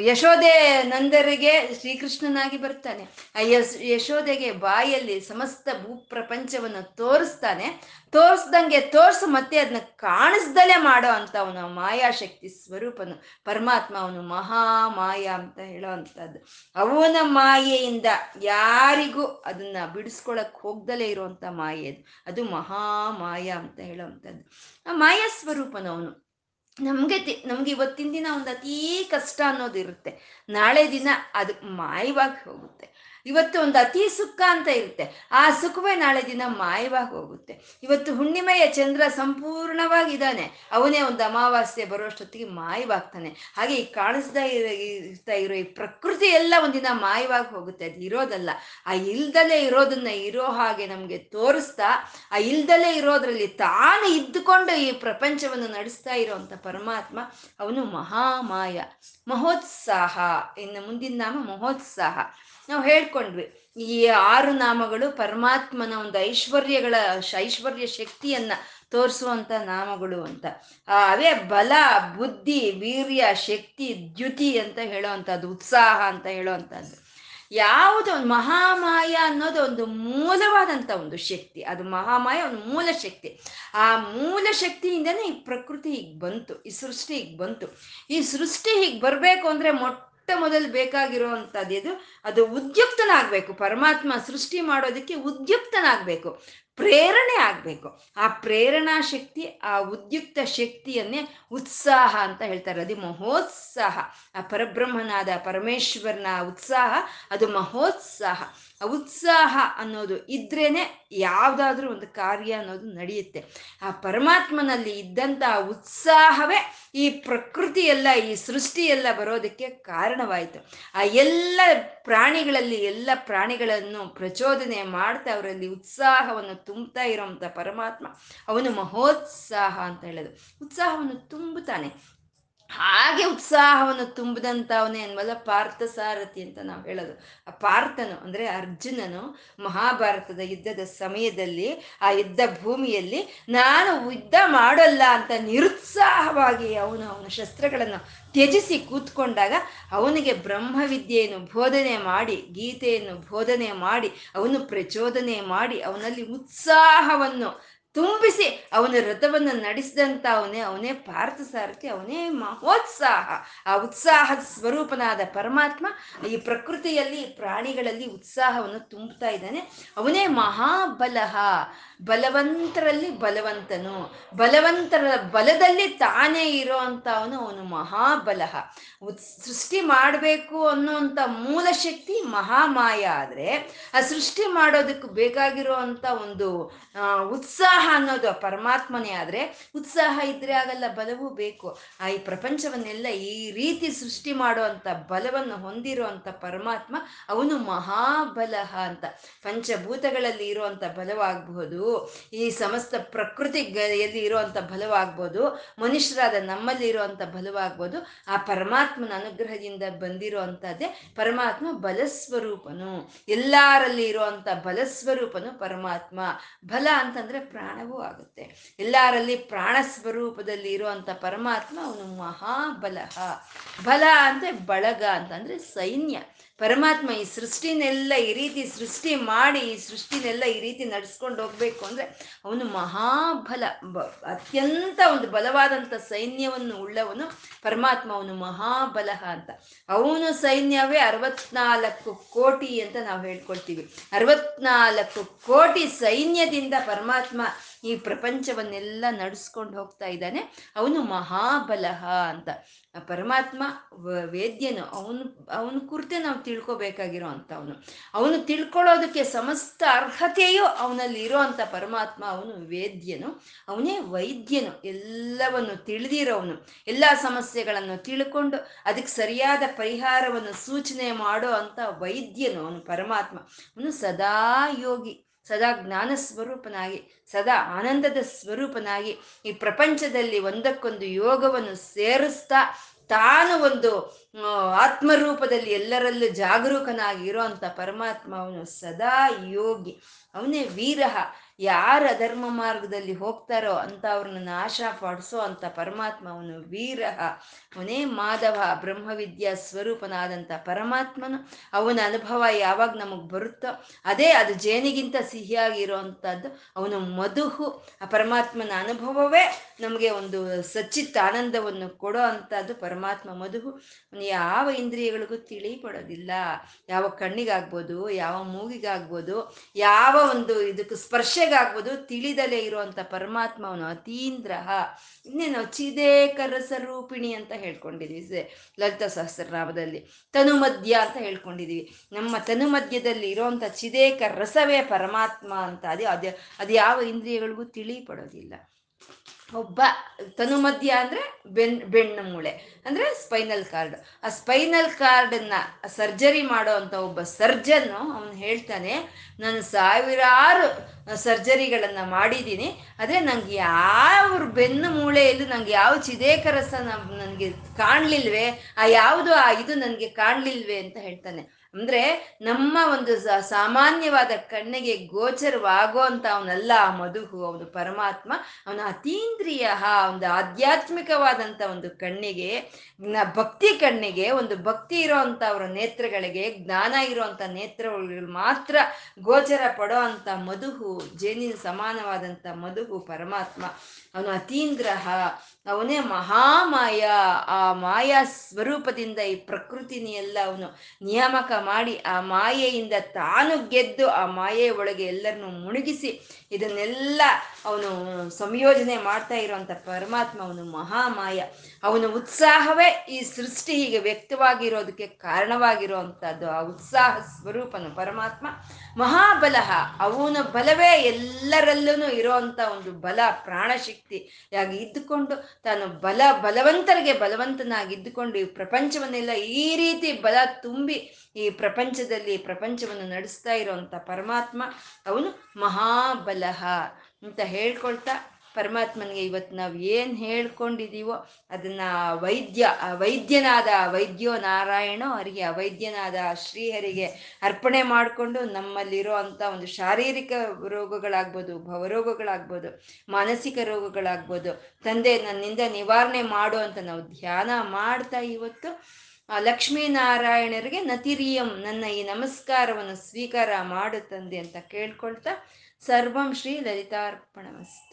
ಯಶೋದೆ ನಂದರಿಗೆ ಶ್ರೀಕೃಷ್ಣನಾಗಿ ಬರ್ತಾನೆ. ಆ ಯಶ್ ಯಶೋದೆಗೆ ಬಾಯಲ್ಲಿ ಸಮಸ್ತ ಭೂಪ್ರಪಂಚವನ್ನು ತೋರಿಸ್ತಾನೆ. ತೋರಿಸ್ದಂಗೆ ತೋರಿಸು ಮತ್ತೆ ಅದನ್ನ ಕಾಣಿಸ್ದಲೇ ಮಾಡೋ ಅಂತ ಅವನು ಮಾಯಾಶಕ್ತಿ ಸ್ವರೂಪನು ಪರಮಾತ್ಮ ಅವನು ಮಹಾಮಾಯ ಅಂತ ಹೇಳೋ ಅಂಥದ್ದು. ಅವನ ಮಾಯೆಯಿಂದ ಯಾರಿಗೂ ಅದನ್ನ ಬಿಡಿಸ್ಕೊಳಕ್ ಹೋಗ್ದಲೇ ಇರುವಂತ ಮಾಯೆ ಅದು. ಅದು ಮಹಾಮಾಯ ಅಂತ ಹೇಳೋ ಅಂಥದ್ದು. ಆ ಮಾಯಾ ಸ್ವರೂಪನವನು ನಮಗೆ ನಮ್ಗೆ ಇವತ್ತಿನ ದಿನ ಒಂದು ಅತೀ ಕಷ್ಟ ಅನ್ನೋದು ಇರುತ್ತೆ ನಾಳೆ ದಿನ ಅದು ಮಾಯವಾಗಿ ಹೋಗುತ್ತೆ. ಇವತ್ತು ಒಂದು ಅತಿ ಸುಖ ಅಂತ ಇರುತ್ತೆ. ಆ ಸುಖವೇ ನಾಳೆ ದಿನ ಮಾಯವಾಗಿ ಹೋಗುತ್ತೆ. ಇವತ್ತು ಹುಣ್ಣಿಮೆಯ ಚಂದ್ರ ಸಂಪೂರ್ಣವಾಗಿದ್ದಾನೆ. ಅವನೇ ಒಂದು ಅಮಾವಾಸ್ಯೆ ಬರುವಷ್ಟೊತ್ತಿಗೆ ಮಾಯವಾಗ್ತಾನೆ. ಹಾಗೆ ಈ ಕಾಣಿಸ್ತಾ ಇರ್ತಾ ಇರೋ ಈ ಪ್ರಕೃತಿ ಎಲ್ಲ ಒಂದಿನ ಮಾಯವಾಗಿ ಹೋಗುತ್ತೆ. ಅದು ಇರೋದಲ್ಲ. ಆ ಇಲ್ದಲೇ ಇರೋದನ್ನ ಇರೋ ಹಾಗೆ ನಮಗೆ ತೋರಿಸ್ತಾ, ಆ ಇಲ್ದಲೇ ಇರೋದ್ರಲ್ಲಿ ತಾನು ಇದ್ದುಕೊಂಡು ಈ ಪ್ರಪಂಚವನ್ನು ನಡೆಸ್ತಾ ಇರೋವಂಥ ಪರಮಾತ್ಮ ಅವನು ಮಹಾಮಾಯ. ಮಹೋತ್ಸಾಹ, ಇನ್ನು ಮುಂದಿನ ನಾಮ ಮಹೋತ್ಸಾಹ. ನಾವು ಹೇಳ್ಕೊಂಡ್ವಿ, ಈ ಆರು ನಾಮಗಳು ಪರಮಾತ್ಮನ ಒಂದು ಐಶ್ವರ್ಯಗಳ ಐಶ್ವರ್ಯ ಶಕ್ತಿಯನ್ನ ತೋರಿಸುವಂತ ನಾಮಗಳು ಅಂತ. ಅವೇ ಬಲ, ಬುದ್ಧಿ, ವೀರ್ಯ, ಶಕ್ತಿ, ದ್ಯುತಿ ಅಂತ ಹೇಳೋವಂಥದ್ದು ಉತ್ಸಾಹ ಅಂತ ಹೇಳೋವಂಥದ್ದು ಯಾವುದು ಒಂದು ಮಹಾಮಾಯ ಅನ್ನೋದು ಒಂದು ಮೂಲವಾದಂಥ ಒಂದು ಶಕ್ತಿ. ಅದು ಮಹಾಮಾಯ ಒಂದು ಮೂಲ ಶಕ್ತಿ. ಆ ಮೂಲ ಶಕ್ತಿಯಿಂದನೇ ಈ ಪ್ರಕೃತಿ ಹೀಗೆ ಬಂತು. ಈ ಸೃಷ್ಟಿ ಈಗ ಬಂತು. ಈ ಸೃಷ್ಟಿ ಹೀಗೆ ಬರಬೇಕು ಅಂದರೆ ಮೊಟ್ಟ ಮೊದಲು ಬೇಕಾಗಿರುವಂಥದ್ದು ಅದು ಉದ್ಯುಕ್ತನಾಗಬೇಕು. ಪರಮಾತ್ಮ ಸೃಷ್ಟಿ ಮಾಡೋದಕ್ಕೆ ಉದ್ಯುಕ್ತನಾಗಬೇಕು. ಪ್ರೇರಣೆ ಆಗಬೇಕು. ಆ ಪ್ರೇರಣಾ ಶಕ್ತಿ, ಆ ಉದ್ಯುಕ್ತ ಶಕ್ತಿಯನ್ನೇ ಉತ್ಸಾಹ ಅಂತ ಹೇಳ್ತಾರೆ. ಅದು ಮಹೋತ್ಸಾಹ. ಆ ಪರಬ್ರಹ್ಮನಾದ ಪರಮೇಶ್ವರನ ಉತ್ಸಾಹ, ಅದು ಮಹೋತ್ಸಾಹ. ಆ ಉತ್ಸಾಹ ಅನ್ನೋದು ಇದ್ರೇನೆ ಯಾವುದಾದ್ರೂ ಒಂದು ಕಾರ್ಯ ಅನ್ನೋದು ನಡೆಯುತ್ತೆ. ಆ ಪರಮಾತ್ಮನಲ್ಲಿ ಇದ್ದಂಥ ಉತ್ಸಾಹವೇ ಈ ಪ್ರಕೃತಿ ಎಲ್ಲ ಈ ಸೃಷ್ಟಿ ಎಲ್ಲ ಬರೋದಕ್ಕೆ ಕಾರಣವಾಯಿತು. ಆ ಎಲ್ಲ ಪ್ರಾಣಿಗಳಲ್ಲಿ, ಎಲ್ಲ ಪ್ರಾಣಿಗಳನ್ನು ಪ್ರಚೋದನೆ ಮಾಡ್ತಾ ಅವರಲ್ಲಿ ಉತ್ಸಾಹವನ್ನು ತುಂಬ್ತಾ ಇರೋಂಥ ಪರಮಾತ್ಮ ಅವನು ಮಹೋತ್ಸಾಹ ಅಂತ ಹೇಳೋದು. ಉತ್ಸಾಹವನ್ನು ತುಂಬುತ್ತಾನೆ. ಹಾಗೆ ಉತ್ಸಾಹವನ್ನು ತುಂಬಿದಂಥವನೇ ಅನ್ವಲ್ಲ ಪಾರ್ಥ ಸಾರಥಿ ಅಂತ ನಾವು ಹೇಳೋದು. ಆ ಪಾರ್ಥನು ಅಂದರೆ ಅರ್ಜುನನು ಮಹಾಭಾರತದ ಯುದ್ಧದ ಸಮಯದಲ್ಲಿ, ಆ ಯುದ್ಧ ಭೂಮಿಯಲ್ಲಿ ನಾನು ಯುದ್ಧ ಮಾಡಲ್ಲ ಅಂತ ನಿರುತ್ಸಾಹವಾಗಿ ಅವನು ಅವನ ಶಸ್ತ್ರಗಳನ್ನು ತ್ಯಜಿಸಿ ಕೂತ್ಕೊಂಡಾಗ ಅವನಿಗೆ ಬ್ರಹ್ಮವಿದ್ಯೆಯನ್ನು ಬೋಧನೆ ಮಾಡಿ, ಗೀತೆಯನ್ನು ಬೋಧನೆ ಮಾಡಿ, ಅವನು ಪ್ರಚೋದನೆ ಮಾಡಿ, ಅವನಲ್ಲಿ ಉತ್ಸಾಹವನ್ನು ತುಂಬಿಸಿ ಅವನ ರಥವನ್ನು ನಡೆಸಿದಂತ ಅವನೇ ಅವನೇ ಪಾರ್ಥ ಸಾರಥಿ, ಅವನೇ ಮಹೋತ್ಸಾಹ. ಆ ಉತ್ಸಾಹ ಸ್ವರೂಪನಾದ ಪರಮಾತ್ಮ ಈ ಪ್ರಕೃತಿಯಲ್ಲಿ, ಪ್ರಾಣಿಗಳಲ್ಲಿ ಉತ್ಸಾಹವನ್ನು ತುಂಬುತ್ತಾ ಇದ್ದಾನೆ. ಅವನೇ ಮಹಾಬಲಹ. ಬಲವಂತರಲ್ಲಿ ಬಲವಂತನು. ಬಲವಂತರ ಬಲದಲ್ಲಿ ತಾನೇ ಇರೋ ಅವನು ಅವನು ಮಹಾಬಲಹ. ಸೃಷ್ಟಿ ಮಾಡಬೇಕು ಅನ್ನುವಂಥ ಮೂಲ ಶಕ್ತಿ ಮಹಾಮಾಯ ಆದರೆ, ಆ ಸೃಷ್ಟಿ ಮಾಡೋದಕ್ಕೆ ಬೇಕಾಗಿರೋ ಒಂದು ಉತ್ಸಾಹ ಅನ್ನೋದು ಪರಮಾತ್ಮನೇ ಆದರೆ ಉತ್ಸಾಹ ಇದ್ರೆ ಆಗಲ್ಲ, ಬಲವೂ ಬೇಕು. ಆ ಈ ಪ್ರಪಂಚವನ್ನೆಲ್ಲ ಈ ರೀತಿ ಸೃಷ್ಟಿ ಮಾಡುವಂಥ ಬಲವನ್ನು ಹೊಂದಿರುವಂಥ ಪರಮಾತ್ಮ ಅವನು ಮಹಾಬಲಹ ಅಂತ. ಪಂಚಭೂತಗಳಲ್ಲಿ ಇರುವಂಥ ಬಲವಾಗಬಹುದು ಈ ಸಮಸ್ತ ಪ್ರಕೃತಿ ಎಲ್ಲಿ ಇರುವಂಥ ಬಲವಾಗ್ಬೋದು, ಮನುಷ್ಯರಾದ ನಮ್ಮಲ್ಲಿ ಇರುವಂಥ ಬಲವಾಗ್ಬೋದು, ಆ ಪರಮಾತ್ಮನ ಅನುಗ್ರಹದಿಂದ ಬಂದಿರುವಂಥದ್ದೇ ಪರಮಾತ್ಮ ಬಲಸ್ವರೂಪನು. ಎಲ್ಲರಲ್ಲಿ ಇರುವಂಥ ಬಲಸ್ವರೂಪನು ಪರಮಾತ್ಮ. ಬಲ ಅಂತಂದ್ರೆ ಪ್ರಾಣವೂ ಆಗುತ್ತೆ. ಎಲ್ಲರಲ್ಲಿ ಪ್ರಾಣ ಸ್ವರೂಪದಲ್ಲಿ ಇರುವಂಥ ಪರಮಾತ್ಮ ಅವನು ಮಹಾಬಲಹ. ಬಲ ಅಂದ್ರೆ ಬಳಗ ಅಂತಂದರೆ ಸೈನ್ಯ. ಪರಮಾತ್ಮ ಈ ಸೃಷ್ಟಿನೆಲ್ಲ ಈ ರೀತಿ ಸೃಷ್ಟಿ ಮಾಡಿ ಈ ಸೃಷ್ಟಿನೆಲ್ಲ ಈ ರೀತಿ ನಡ್ಸ್ಕೊಂಡು ಹೋಗ್ಬೇಕು ಅಂದ್ರೆ ಅವನು ಮಹಾಬಲ ಅತ್ಯಂತ ಒಂದು ಬಲವಾದಂಥ ಸೈನ್ಯವನ್ನು ಉಳ್ಳವನು ಪರಮಾತ್ಮ, ಅವನು ಮಹಾಬಲಹ ಅಂತ. ಅವನು ಸೈನ್ಯವೇ ಅರವತ್ನಾಲ್ಕು ಕೋಟಿ ಅಂತ ನಾವು ಹೇಳ್ಕೊಳ್ತೀವಿ. ಅರವತ್ನಾಲ್ಕು ಕೋಟಿ ಸೈನ್ಯದಿಂದ ಪರಮಾತ್ಮ ಈ ಪ್ರಪಂಚವನ್ನೆಲ್ಲ ನಡೆಸ್ಕೊಂಡು ಹೋಗ್ತಾ ಇದ್ದಾನೆ. ಅವನು ಮಹಾಬಲಹ ಅಂತ. ಪರಮಾತ್ಮ ವೇದ್ಯನು ಅವನು, ಅವನ ಕುರಿತೆ ನಾವು ತಿಳ್ಕೊಬೇಕಾಗಿರೋ ಅವನು ಅವನು ತಿಳ್ಕೊಳ್ಳೋದಕ್ಕೆ ಸಮಸ್ತ ಅರ್ಹತೆಯು ಅವನಲ್ಲಿ ಇರೋ ಅಂತ ಪರಮಾತ್ಮ ಅವನು, ವೇದ್ಯನು. ಅವನೇ ವೈದ್ಯನು, ಎಲ್ಲವನ್ನು ತಿಳಿದಿರೋವನು. ಎಲ್ಲ ಸಮಸ್ಯೆಗಳನ್ನು ತಿಳ್ಕೊಂಡು ಅದಕ್ಕೆ ಸರಿಯಾದ ಪರಿಹಾರವನ್ನು ಸೂಚನೆ ಮಾಡೋ ಅಂತ ವೈದ್ಯನು ಅವನು ಪರಮಾತ್ಮ. ಅವನು ಸದಾ ಯೋಗಿ. ಸದಾ ಜ್ಞಾನ ಸ್ವರೂಪನಾಗಿ, ಸದಾ ಆನಂದದ ಸ್ವರೂಪನಾಗಿ ಈ ಪ್ರಪಂಚದಲ್ಲಿ ಒಂದಕ್ಕೊಂದು ಯೋಗವನ್ನು ಸೇರಿಸ್ತಾ ತಾನು ಒಂದು ಆತ್ಮರೂಪದಲ್ಲಿ ಎಲ್ಲರಲ್ಲೂ ಜಾಗರೂಕನಾಗಿ ಇರೋ ಅಂತ ಪರಮಾತ್ಮ ಅವನು ಸದಾ ಯೋಗಿ. ಅವನೇ ವೀರಹ. ಯಾರ ಧರ್ಮ ಮಾರ್ಗದಲ್ಲಿ ಹೋಗ್ತಾರೋ ಅಂತ ಅವ್ರನ್ನ ನಾಶ ಪಡಿಸೋ ಅಂತ ಪರಮಾತ್ಮ ಅವನು ವೀರಹ ಅವನೇ ಮಾಧವ, ಬ್ರಹ್ಮವಿದ್ಯಾ ಸ್ವರೂಪನಾದಂಥ ಪರಮಾತ್ಮನು ಅವನ ಅನುಭವ ಯಾವಾಗ ನಮಗೆ ಬರುತ್ತೋ ಅದೇ ಅದು ಜೇನಿಗಿಂತ ಸಿಹಿಯಾಗಿರೋವಂಥದ್ದು ಅವನು ಮಧುಹು, ಆ ಪರಮಾತ್ಮನ ಅನುಭವವೇ ನಮಗೆ ಒಂದು ಸಚ್ಚಿತ್ತ ಆನಂದವನ್ನು ಕೊಡೋ ಅಂಥದ್ದು ಪರಮಾತ್ಮ ಮಧುಹು. ಯಾವ ಇಂದ್ರಿಯಗಳಿಗೂ ತಿಳಿಪಡೋದಿಲ್ಲ. ಯಾವ ಕಣ್ಣಿಗಾಗ್ಬೋದು, ಯಾವ ಮೂಗಿಗಾಗ್ಬೋದು, ಯಾವ ಒಂದು ಇದಕ್ಕೆ ಸ್ಪರ್ಶೆಗಾಗ್ಬೋದು ತಿಳಿದಲೇ ಇರುವಂತ ಪರಮಾತ್ಮ ಅವನು ಅತೀಂದ್ರಹ ಇನ್ನೇನು? ಚಿದೇಕರಸ ರಸರೂಪಿಣಿ ಅಂತ ಹೇಳ್ಕೊಂಡಿದ್ವಿ. ಲಲಿತ ಸಹಸ್ರನಾಮದಲ್ಲಿ. ತನುಮಧ್ಯ ಅಂತ ಹೇಳ್ಕೊಂಡಿದೀವಿ. ನಮ್ಮ ತನುಮಧ್ಯದಲ್ಲಿ ಇರುವಂತ ಚಿದೇಕ ರಸವೇ ಪರಮಾತ್ಮ ಅಂತ. ಅದೇ ಅದೇ ಅದು ಯಾವ ಇಂದ್ರಿಯಗಳಿಗೂ ತಿಳಿ ಪಡೋದಿಲ್ಲ ಒಬ್ಬ ತನುಮಧ್ಯ ಅಂದ್ರೆ ಬೆನ್, ಬೆಣ್ಣು ಮೂಳೆ, ಅಂದ್ರೆ ಸ್ಪೈನಲ್ ಕಾರ್ಡ್ ಆ ಸ್ಪೈನಲ್ ಕಾರ್ಡನ್ನ ಸರ್ಜರಿ ಮಾಡೋ ಅಂತ ಒಬ್ಬ ಸರ್ಜನ್ ಅವನು ಹೇಳ್ತಾನೆ, ನಾನು ಸಾವಿರಾರು ಸರ್ಜರಿಗಳನ್ನು ಮಾಡಿದ್ದೀನಿ, ಆದರೆ ನಂಗೆ ಯಾವ ಬೆನ್ನು ಮೂಳೆಯಲ್ಲೂ ನಂಗೆ ಯಾವ ಚಿದೇಕರಸ ನನಗೆ ಕಾಣಲಿಲ್ವೇ? ಆ ಯಾವುದು ಆ ಇದು ನನಗೆ ಕಾಣಲಿಲ್ವೇ? ಅಂತ ಹೇಳ್ತಾನೆ. ಅಂದ್ರೆ ನಮ್ಮ ಒಂದು ಸಾಮಾನ್ಯವಾದ ಕಣ್ಣಿಗೆ ಗೋಚರವಾಗೋ ಅಂತ ಅವನಲ್ಲ ಆ ಮಧುಹು, ಅವನು ಪರಮಾತ್ಮ. ಅವನ ಅತೀಂದ್ರಿಯ ಒಂದು ಆಧ್ಯಾತ್ಮಿಕವಾದಂಥ ಒಂದು ಕಣ್ಣಿಗೆ ಭಕ್ತಿ ಕಣ್ಣಿಗೆ, ಒಂದು ಭಕ್ತಿ ಇರೋವಂಥ ಅವರ ನೇತ್ರಗಳಿಗೆ, ಜ್ಞಾನ ಇರೋವಂಥ ನೇತ್ರಗಳು ಮಾತ್ರ ಗೋಚರ ಪಡೋ ಅಂತ ಮಧುಹು, ಜೇನಿನ ಸಮಾನವಾದಂಥ ಮಧುಹು ಪರಮಾತ್ಮ. ಅವನು ಅತೀಂದ್ರಹ ಅವನೇ ಮಹಾಮಾಯ. ಆ ಮಾಯಾ ಸ್ವರೂಪದಿಂದ ಈ ಪ್ರಕೃತಿನಿ ಎಲ್ಲ ಅವನು ನಿಯಾಮಕ ಮಾಡಿ ಆ ಮಾಯೆಯಿಂದ ತಾನು ಗೆದ್ದು ಆ ಮಾಯೆಯ ಒಳಗೆ ಎಲ್ಲರನ್ನು ಮುಳುಗಿಸಿ ಇದನ್ನೆಲ್ಲ ಅವನು ಸಂಯೋಜನೆ ಮಾಡ್ತಾ ಇರುವಂತ ಪರಮಾತ್ಮ ಅವನು ಮಹಾಮಾಯ. ಅವನ ಉತ್ಸಾಹವೇ ಈ ಸೃಷ್ಟಿ ಹೀಗೆ ವ್ಯಕ್ತವಾಗಿರೋದಕ್ಕೆ ಕಾರಣವಾಗಿರುವಂಥದ್ದು. ಆ ಉತ್ಸಾಹ ಸ್ವರೂಪನು ಪರಮಾತ್ಮ. ಮಹಾಬಲ ಅವನ ಬಲವೇ ಎಲ್ಲರಲ್ಲೂ ಇರೋವಂಥ ಒಂದು ಬಲ ಪ್ರಾಣಶಕ್ತಿ ಯಾಗಿ ಇದ್ದುಕೊಂಡು ತಾನು ಬಲ, ಬಲವಂತರಿಗೆ ಬಲವಂತನಾಗಿ ಇದ್ದುಕೊಂಡು ಈ ಪ್ರಪಂಚವನ್ನೆಲ್ಲ ಈ ರೀತಿ ಬಲ ತುಂಬಿ ಈ ಪ್ರಪಂಚದಲ್ಲಿ ಪ್ರಪಂಚವನ್ನು ನಡೆಸ್ತಾ ಇರುವಂತ ಪರಮಾತ್ಮ ಅವನು ಮಹಾಬಲಹ ಅಂತ ಹೇಳ್ಕೊಳ್ತಾ ಪರಮಾತ್ಮನಿಗೆ ಇವತ್ತು ನಾವು ಏನು ಹೇಳ್ಕೊಂಡಿದೀವೋ ಅದನ್ನ ವೈದ್ಯ, ವೈದ್ಯನಾದ ವೈದ್ಯೋ ನಾರಾಯಣೋ ಅವರಿಗೆ ಅವೈದ್ಯನಾದ ಶ್ರೀಹರಿಗೆ ಅರ್ಪಣೆ ಮಾಡಿಕೊಂಡು ನಮ್ಮಲ್ಲಿರೋ ಅಂಥ ಒಂದು ಶಾರೀರಿಕ ರೋಗಗಳಾಗ್ಬೋದು, ಭವರೋಗಗಳಾಗ್ಬೋದು, ಮಾನಸಿಕ ರೋಗಗಳಾಗ್ಬೋದು, ತಂದೆ ನನ್ನಿಂದ ನಿವಾರಣೆ ಮಾಡು ಅಂತ ನಾವು ಧ್ಯಾನ ಮಾಡ್ತಾ ಇವತ್ತು ಲಕ್ಷ್ಮೀನಾರಾಯಣರಿಗೆ ನತಿರಿಯಂ ನನ್ನ ಈ ನಮಸ್ಕಾರವನ್ನು ಸ್ವೀಕಾರ ಮಾಡು ತಂದೆ ಅಂತ ಕೇಳ್ಕೊಳ್ತಾ ಸರ್ವಂ ಶ್ರೀ ಲಲಿತಾರ್ಪಣಮಸ್ತು.